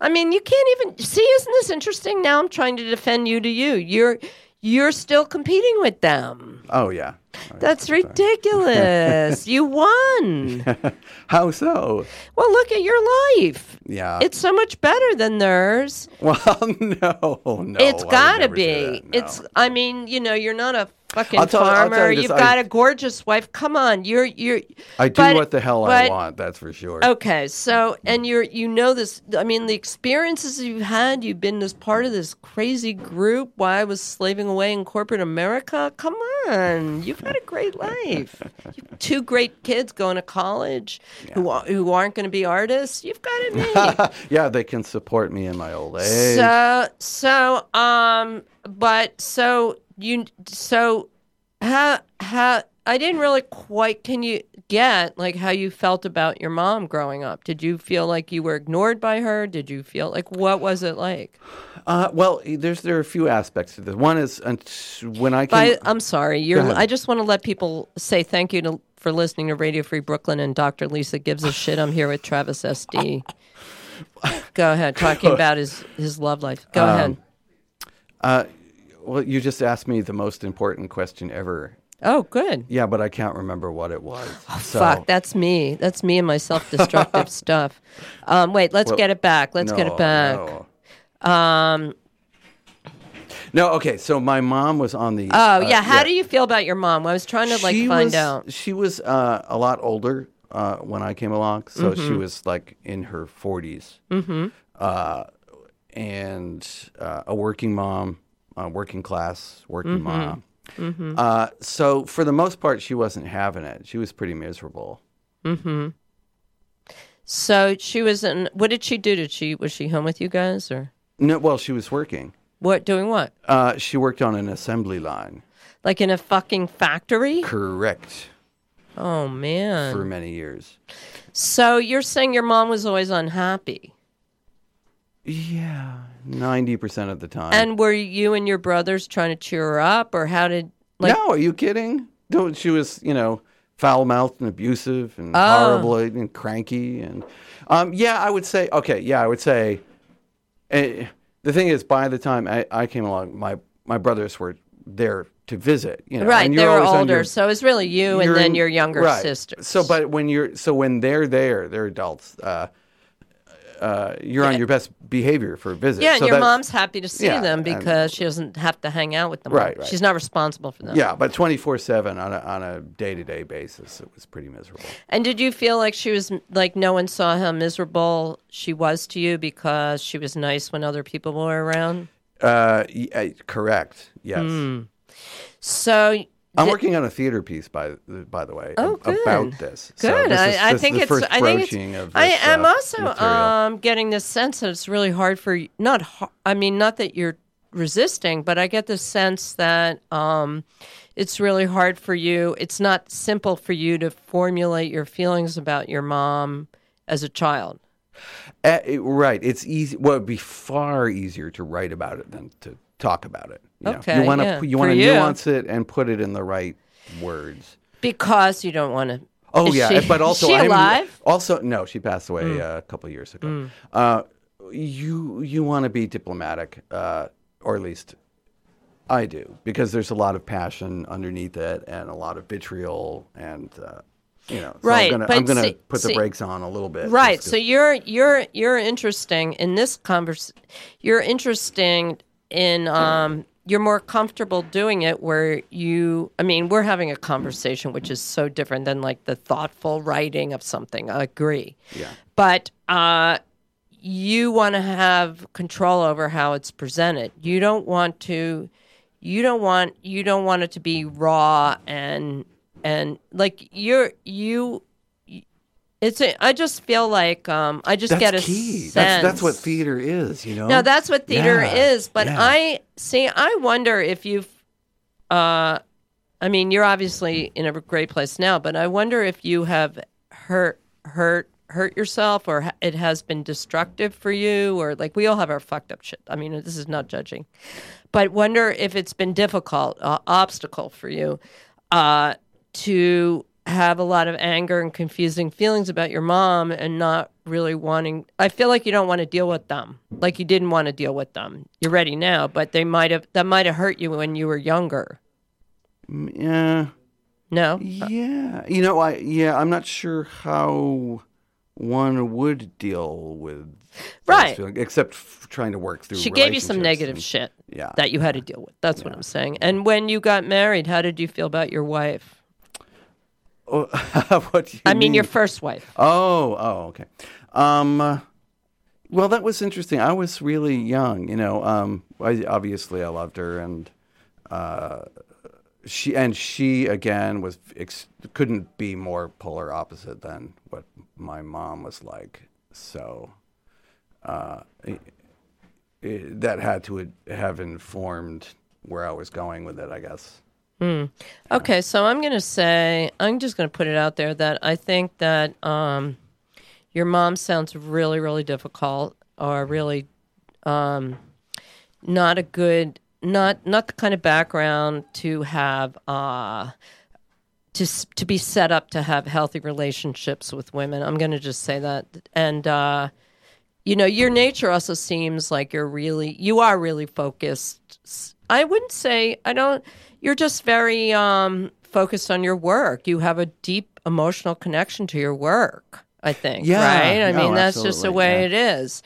I mean, you can't even see. Isn't this interesting? Now I'm trying to defend you to you. You're you're still competing with them. Oh yeah. That's ridiculous. you won. How so? Well, look at your life. Yeah. It's so much better than theirs. well, no, no. it's I got to be. no. It's. I mean, you know, you're not a fucking tell- farmer. you You've I- got a gorgeous wife. Come on, you're you're. I do but- what the hell I want. That's for sure. Okay, so and you're you know this. I mean, the experiences you've had. You've been as part of this crazy group while I was slaving away in corporate America. Come on, you've had a great life. Two great kids going to college who are- who aren't going to be artists. You've got it made. yeah, they can support me in my old age. So so um but so you so how how I didn't really quite can you get like how you felt about your mom growing up? Did you feel like you were ignored by her? Did you feel like what was it like? Uh, well, there's there are a few aspects to this. One is uh, when I came. I'm sorry. You're. I just want to let people say thank you to for listening to Radio Free Brooklyn and Dr. Lisa gives a shit. I'm here with Travis S.D. Go ahead, talking about his his love life. Go Um, ahead. uh, well, you just asked me the most important question ever. Oh, good. Yeah, but I can't remember what it was. so, Fuck, that's me. That's me and my self-destructive stuff. Um, wait, let's Well, get it back. Let's get it back. No. Um, No, okay. So my mom was on the. oh uh, yeah, how do you feel about your mom? I was trying to like She find was- out. She was uh, a lot older uh, when I came along, so she Mm-hmm. was like in her 40s. Mm-hmm. Uh, and uh, a working mom, uh, working class, working Mm-hmm. mom. Uh, so for the most part, she wasn't having it. She was pretty miserable. So she was in. What did she do? Did she was she home with you guys or No, well, she was working. what? Doing what? Uh, she worked on an assembly line. Like in a fucking factory? Correct. Oh man. For many years. So you're saying your mom was always unhappy, Yeah, ninety percent of the time. and were you and your brothers trying to cheer her up, or how did like? no, are you kidding? No, she was, you know, foul mouthed and abusive and Oh. horrible and cranky and, um, yeah, I would say, okay, yeah, I would say, eh, the thing is, by the time I, I came along, my my brothers were there to visit, you know, Right, and they you're were older, your- so it was really you and then in- your younger right. sisters. So, but when you're so when they're there, they're adults. Uh, uh, you're on your best behavior for a visit. Yeah, and So your mom's happy to see yeah, them and- because she doesn't have to hang out with them. Right, right. She's not responsible for them. Yeah, but twenty four seven on a on a day to day basis, it was pretty miserable. And did you feel like she was like no one saw how miserable she was to you because she was nice when other people were around? Uh, y- uh, correct. Yes. Hmm. So I'm working on a theater piece by by the way Oh, ab- about this. So Good. this is- I, I this is think the it's. first I think it's. I am uh, also um, getting this sense that it's really hard for you. Not. I mean, not that you're resisting, but I get the sense that um, it's really hard for you. It's not simple for you to formulate your feelings about your mom as a child. Uh, it- right. It's easy. Well, it'd be far easier to write about it than to talk about it. You know? Okay, You want to yeah. you want to nuance it and put it in the right words. Because you don't want to. Oh yeah, she- but also she I'm- alive? Hmm. Also, no, she passed away uh, a couple of years ago. Uh, you you want to be diplomatic, uh, or at least I do, because there's a lot of passion underneath it and a lot of vitriol, and uh, you know, so Right, I'm gonna, but I'm gonna see- put the see- brakes on a little bit. Right. So you're you're you're interesting in this convers. You're interesting in um. You're more comfortable doing it where you. I mean, we're having a conversation which is so different than like the thoughtful writing of something. I agree. Yeah. But uh, you want to have control over how it's presented. You don't want to. You don't want. You don't want it to be raw and and like you're you. It's. A, I just feel like um. I just that's get a key. sense. That's that's what theater is. You know. No, that's what theater Yeah, is. But yeah. I see. I wonder if you've uh, I mean, you're obviously in a great place now, but I wonder if you have hurt hurt hurt yourself or it has been destructive for you or like we all have our fucked up shit. I mean, this is not judging. But wonder if it's been difficult, uh, obstacle for you uh, to have a lot of anger and confusing feelings about your mom and not really wanting I feel like you don't want to deal with them. Like you didn't want to deal with them. You're ready now, but they might have that might have hurt you when you were younger. Yeah. No? Uh yeah. You know, I yeah, I'm not sure how one would deal with Right. feelings, except trying to work through it. She gave you some negative and- shit Yeah. that you had to deal with. That's what I'm saying. And when you got married, how did you feel about your wife? What I mean, your first wife. Oh, oh, okay. Um, uh, well, that was interesting. I was really young, you know. Um, I, obviously, I loved her, and uh, she and she again was ex- couldn't be more polar opposite than what my mom was like. So uh, it, it, that had to have informed where I was going with it, I guess. Okay, so I'm going to say, I'm just going to put it out there that I think that um, your mom sounds really, really difficult or really um, not a good, not not the kind of background to have. Uh, to, to be set up to have healthy relationships with women. I'm going to just say that. And, uh, you know, your nature also seems like you're really, you are really focused. I wouldn't say, I don't, you're just very um, focused on your work. You have a deep emotional connection to your work, I think. Yeah, Right? I no, mean, that's just the way yeah. it is.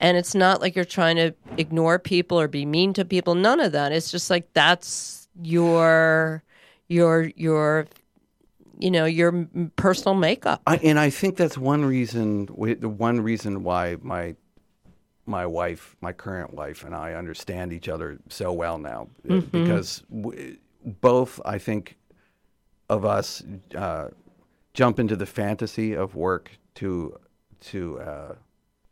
And it's not like you're trying to ignore people or be mean to people. None of that. It's just like that's your, your, your, you know, your personal makeup. I, and I think that's one reason. The one reason why my my wife, my current wife, and I understand each other so well now, uh, because w- both I think of us uh, jump into the fantasy of work to to uh,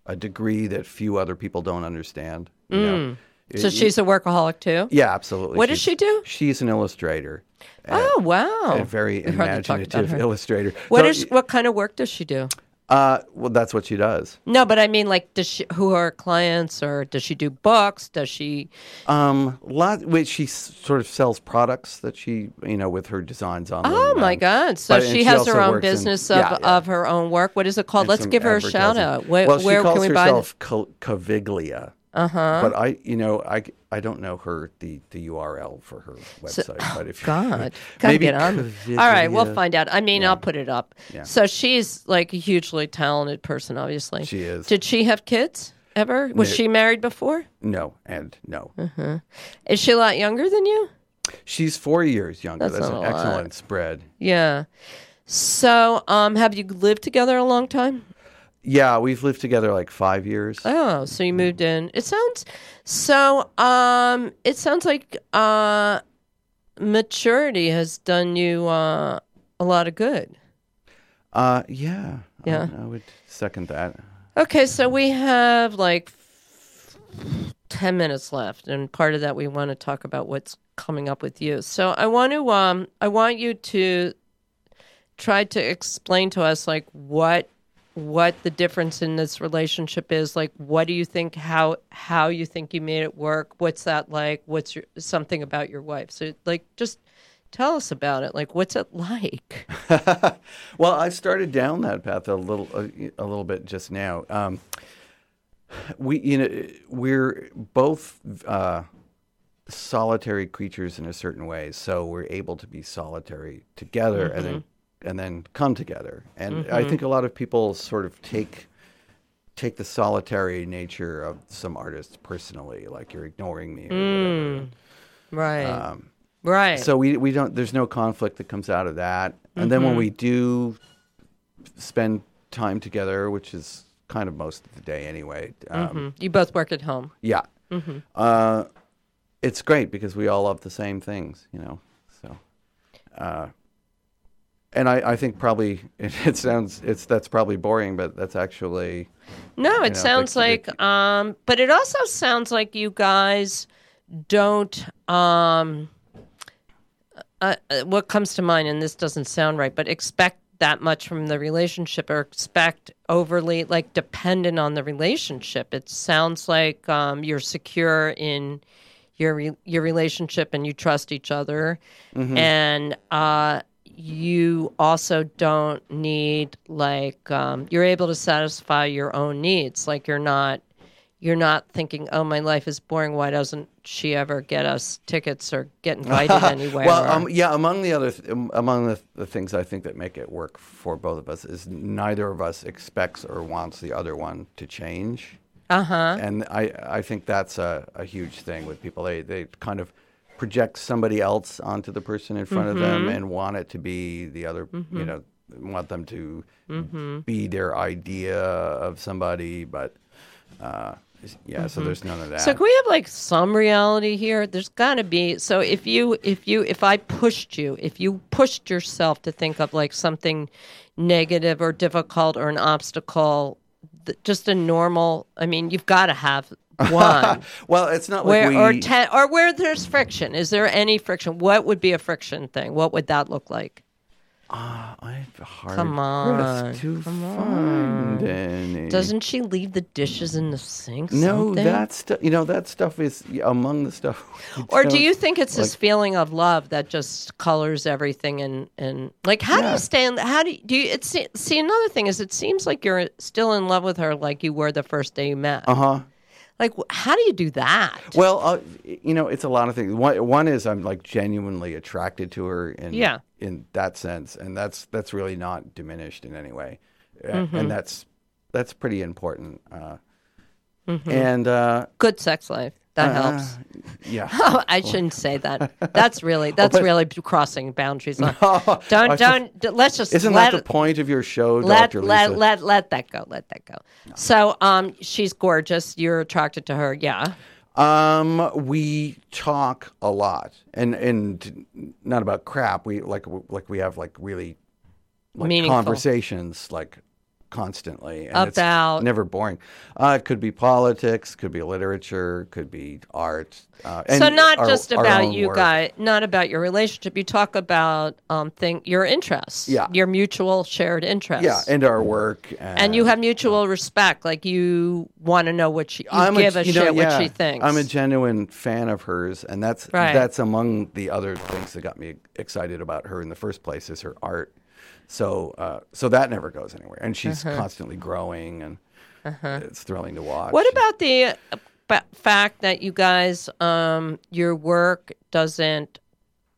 a degree that few other people don't understand. You know? So she's a workaholic too. yeah, absolutely. What does she do? She's an illustrator. Oh wow! a very We hardly talked about imaginative illustrator. What So- is what kind of work does she do? Uh, well, that's what she does. No, but I mean, like, does she? Who are her clients, or does she do books? Does she? Um, lot. Which she s- sort of sells products that she, you know, with her designs on. them, Oh my and- God! So but- she she has her own works in- business of, yeah, yeah. of her own work. What is it called? and Let's give her a shout out. Where, well, she calls can we buy? herself Ca- Caviglia. Uh huh. Uh-huh. But I, you know, I, I don't know her the, the URL for her website. but if God, gotta maybe get on. All right, we'll find out. I mean, I'll put it up. Yeah. So she's like a hugely talented person, obviously. She is. Did she have kids ever? Was No. she married before? No, and no. Uh-huh. Is she a lot younger than you? She's four years younger. That's That's, an a lot. excellent spread. Yeah. So, um, have you lived together a long time? Yeah, we've lived together like five years. Oh, so you moved in. It sounds so. Um, it sounds like uh, maturity has done you uh, a lot of good. Uh, yeah. Yeah. I, would second that. Okay, so we have like ten minutes left, and part of that we want to talk about what's coming up with you. So I want to, um, I want you to try to explain to us like what what the difference in this relationship is like what do you think how how you think you made it work? What's that like? What's your something about your wife? So like just tell us about it. Like what's it like? Well, I started down that path a little a, a little bit just now. Um, we you know we're both uh, solitary creatures in a certain way, so we're able to be solitary together and then and then come together. And I think a lot of people sort of take take the solitary nature of some artists personally, like you're ignoring me. Or whatever. right right So we we don't. There's no conflict that comes out of that. And then Mm-hmm. when we do spend time together, which is kind of most of the day anyway. Um, Mhm. you both work at home Yeah, Mm-hmm. uh, it's great because we all love the same things, you know. So, uh, and I, I think probably it, it sounds it's that's probably boring, but that's actually No, it know, sounds like, um, but it also sounds like you guys don't, um, uh, uh, what comes to mind, and this doesn't sound right, but expect that much from the relationship or expect overly like dependent on the relationship. It sounds like um, you're secure in your re- your relationship and you trust each other, and uh, you also don't need like um, you're able to satisfy your own needs. Like you're not you're not thinking, oh, my life is boring. Why doesn't she ever get us tickets or get invited anywhere? Well, or- um, yeah. Among the other, th- um, among the, the things I think that make it work for both of us is neither of us expects or wants the other one to change. Uh huh. And I, I think that's a, a huge thing with people. They, they kind of project somebody else onto the person in front of them Mm-hmm. and want it to be the other, you know, want them to Mm-hmm. be their idea of somebody. But uh, yeah, so there's none of that. Mm-hmm. So can we have like some reality here? There's got to be. So if you, if you, if I pushed you, if you pushed yourself to think of like something negative or difficult or an obstacle, th- just a normal. I mean, you've got to have one. well, it's not where like we. or ten or where there's friction. Is there any friction? What would be a friction thing? What would that look like? Ah, I have a hard Come on, to come find any. Doesn't she leave the dishes in the sink? no, something? that stuff. You know, that stuff is among the stuff. Or do you think it's this feeling of love that just colors everything and and like how do Yeah. you stand? How do you do? You, it's see another thing is it seems like you're still in love with her like you were the first day you met. Uh huh. Like how do you do that? Well, uh, you know, it's a lot of things. One, one is I'm like genuinely attracted to her, in Yeah. in that sense, and that's that's really not diminished in any way, Uh, Mm-hmm. and that's that's pretty important. Uh, Mm-hmm. And uh, Good sex life that uh, helps. Yeah. Oh, I shouldn't say that. That's really that's but- really crossing boundaries. On. Don't don't. d- Let's just Isn't let that the point of your show, let, Dr. let Lisa? let let that go. Let that go. So um, she's gorgeous. You're attracted to her. Yeah. Um, we talk a lot, and and not about crap. We like like we have like really like Meaningful. conversations like constantly and it's About- never boring. Uh, it could be politics, could be literature, could be art. Uh, and so not our- just about you work. guys, not about your relationship. You talk about um, thing your interests. Yeah. Your mutual shared interests. Yeah, and our work, and, and you have mutual respect. Like you want to know what she. You I'm give a, know, shit yeah, what she thinks. I'm a genuine fan of hers, and that's Right. that's among the other things that got me excited about her in the first place is her art. So uh, so that never goes anywhere, and she's constantly growing, and it's thrilling to watch. Uh-huh. What about the uh, fact that you guys, um, your work doesn't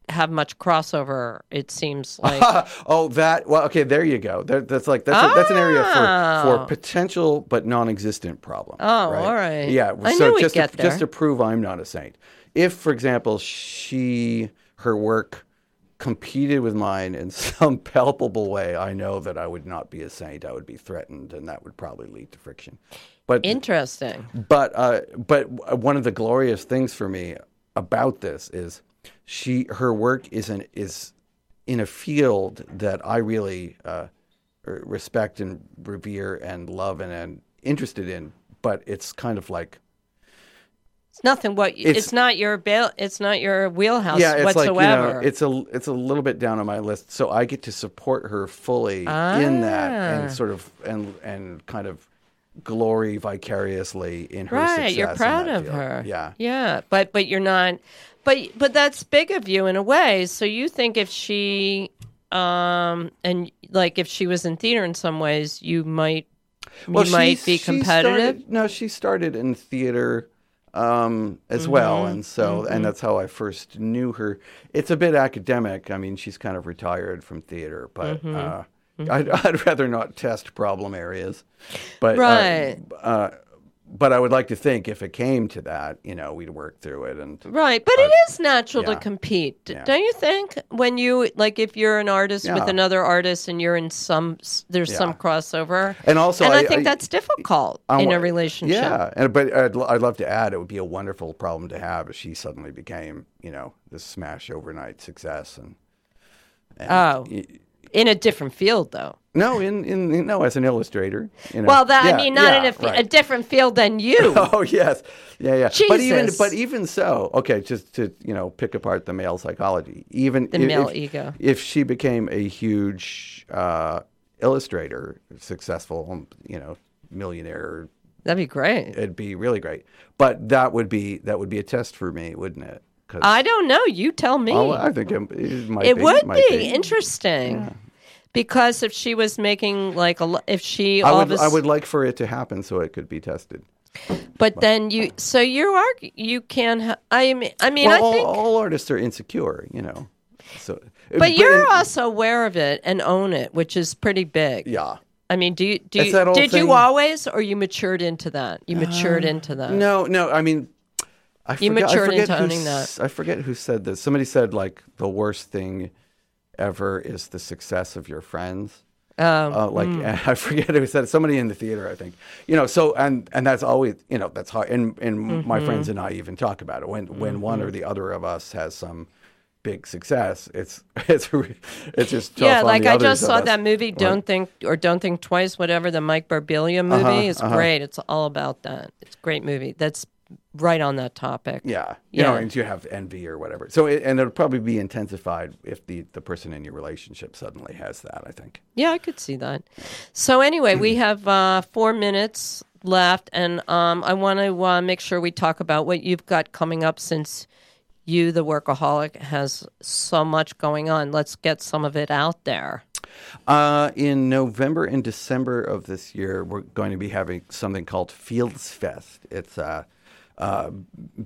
have much crossover? It seems like. oh, that well, okay. There you go. That, that's like that's a, that's an area for Oh. for potential but non-existent problem. Oh, right? all right. Yeah. I so just to, there. just to prove I'm not a saint, if for example she her work competed with mine in some palpable way, I know that I would not be a saint. I would be threatened, and that would probably lead to friction. But Interesting. but uh, but one of the glorious things for me about this is she her work is an, is in a field that I really uh, respect and revere and love and am interested in. But it's kind of like It's nothing. What it's, It's- not your bail. It's not your wheelhouse yeah, it's whatsoever. like you know, it's a it's a little bit down on my list. So I get to support her fully in that Ah. and sort of and and kind of glory vicariously in her right. success. You're proud of field. her. Yeah. Yeah. But but you're not. But but that's big of you in a way. So you think if she um and like if she was in theater in some ways, you might you might be competitive. started- no, she started in theater um, as Mm-hmm. well, and so and that's how I first knew her. It's a bit academic. I mean, she's kind of retired from theater, but Mm-hmm. uh, I'd, I'd rather not test problem areas. But uh, Right. uh, but I would like to think if it came to that, you know, we'd work through it and. Right, but it is natural yeah. to compete, Yeah. don't you think? When you like, if you're an artist with another artist and you're in some, there's some crossover, And also, and I, I- think I- that's difficult I in a relationship. Yeah, and but I'd, I'd love to add it would be a wonderful problem to have if she suddenly became, you know, this smash overnight success and. and Oh. y- in a different field, though. No, in, in no, as an illustrator. You know. Well, that I mean, not in yeah, a, f- a right. different field than you. Oh yes, yeah, yeah. But even but even so, okay, just to you know pick apart the male psychology. Even The if, male if- ego. If she became a huge uh, illustrator, successful, you know, millionaire, That'd be great. it'd be really great. But that would be that would be a test for me, wouldn't it? 'Cause- I don't know. You tell me. I think it, it might it be. would might be, interesting. Because if she was making like a, if she I would of a I would like for it to happen so it could be tested. but then you, so you are, you can, ha- I mean, I mean, well, I all, think, all artists are insecure, you know. So, but you're also aware of it and own it, which is pretty big. yeah. I mean, do you, do you, did you thing- Uh, always, or you matured into that? You matured into that. No, no. I mean, I forget, I forget into owning that. I forget who said this. Somebody said like the worst thing ever is the success of your friends. Um, Uh, like I forget who said it. Somebody in the theater, I think. You know, so and and that's always you know that's hard. And and my Mm-hmm. friends and I even talk about it when when one or the other of us has some big success. It's it's it's just yeah, like I just saw that movie, Don't Think or Don't Think Twice, whatever the Mike Birbiglia movie Uh-huh, is great. It's all about that. It's a great movie. That's right on that topic. Yeah, you know, and you have envy or whatever. So, it, and it'll probably be intensified if the the person in your relationship suddenly has that. I think. Yeah, I could see that. So anyway, we have uh, four minutes left, and um, I want to uh, make sure we talk about what you've got coming up since you, the workaholic, has so much going on. Let's get some of it out there. Uh, in November and December of this year, we're going to be having something called Fields Fest. It's uh, uh,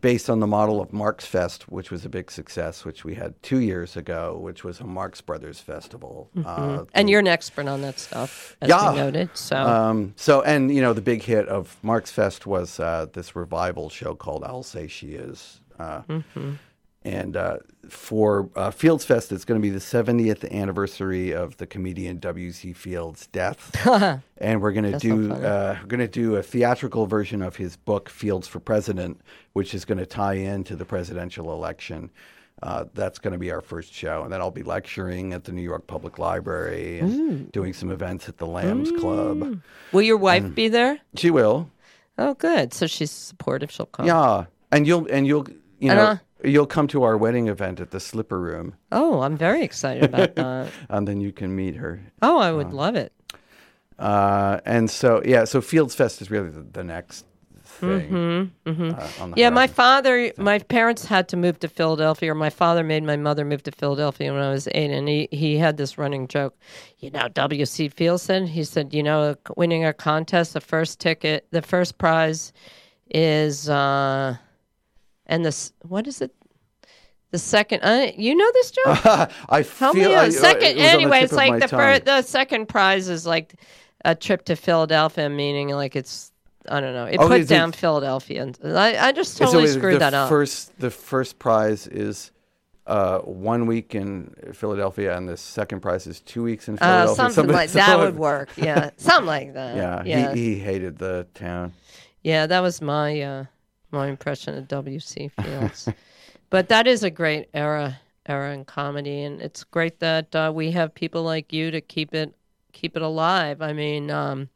based on the model of Marx Fest, which was a big success, which we had two years ago, which was a Marx Brothers festival. Uh, And you're an expert on that stuff, as Yeah. we noted. So Um, so, and you know, the big hit of Marx Fest was uh, this revival show called "I'll Say She Is," uh, and uh, for uh, Fields Fest, it's going to be the 70th anniversary of the comedian W.C. Fields' death, and we're going to do uh, we're going to do a theatrical version of his book "Fields for President," which is going to tie into the presidential election. Uh, that's going to be our first show, and then I'll be lecturing at the New York Public Library and doing some events at the Lambs Club. will your wife be there? She will. Oh, good. So she's supportive. She'll come. Yeah, and you'll and you'll you know uh, you'll come to our wedding event at the Slipper Room, Oh, I'm very excited about that. and then you can meet her. Oh, I would love it. Uh, and so yeah, so Fields Fest is really the, the next thing. Uh, on the Mm-hmm, Yeah, my father, my parents had to move to Philadelphia, or my father made my mother move to Philadelphia when I was eight, and he, he had this running joke. You know, W.C. Fields said, he said, you know, winning a contest, the first ticket, the first prize is, uh, and this, what is it? The second, uh, you know this joke? I Tell feel me I- it second. on Anyway, it's like the first, the second prize is like a trip to Philadelphia, meaning like it's I don't know. It Oh, put it- down Philadelphia, and I, I just totally is screwed that up. First, the first prize is uh, one week in Philadelphia, and the second prize is two weeks in Uh, Philadelphia. something like that would work. Yeah, something like that. Yeah, yeah, He, he hated the town. yeah. That was my uh, my impression of W.C. Fields. but that is a great era era in comedy, and it's great that uh, we have people like you to keep it keep it alive. I mean, um,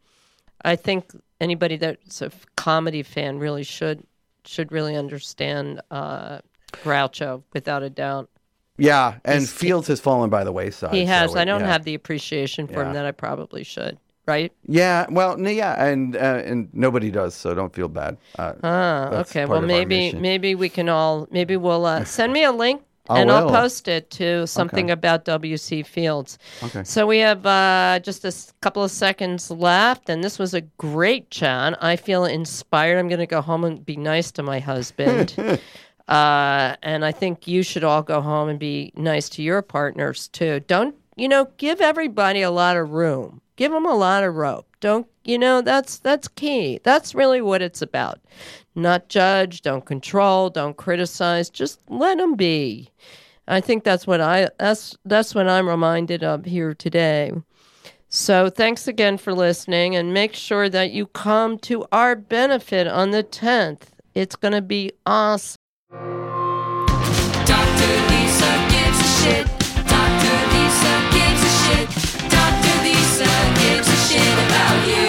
I think anybody that's a comedy fan really should should really understand uh, Groucho without a doubt. Yeah, and He's- Fields has fallen by the wayside. He has. so I don't yeah. have the appreciation for him that I probably should. Right? Yeah, well, n- yeah, and uh, and nobody does, so don't feel bad. Uh, Ah, that's okay. part Well, of our maybe mission. maybe we can all maybe we'll uh, send me a link I and I'll will. post it to something about WC Fields. Okay. So we have uh, just a s- couple of seconds left, and this was a great chat. I feel inspired. I'm going to go home and be nice to my husband. uh, and I think you should all go home and be nice to your partners too. Don't you know? Give everybody a lot of room. Give them a lot of rope. Don't you know? That's that's key. That's really what it's about. Not judge. Don't control. Don't criticize. Just let them be. I think that's what I that's that's what I'm reminded of here today. So thanks again for listening and make sure that you come to our benefit on the 10th. It's going to be awesome. Dr. Lisa gives a shit. shit about you.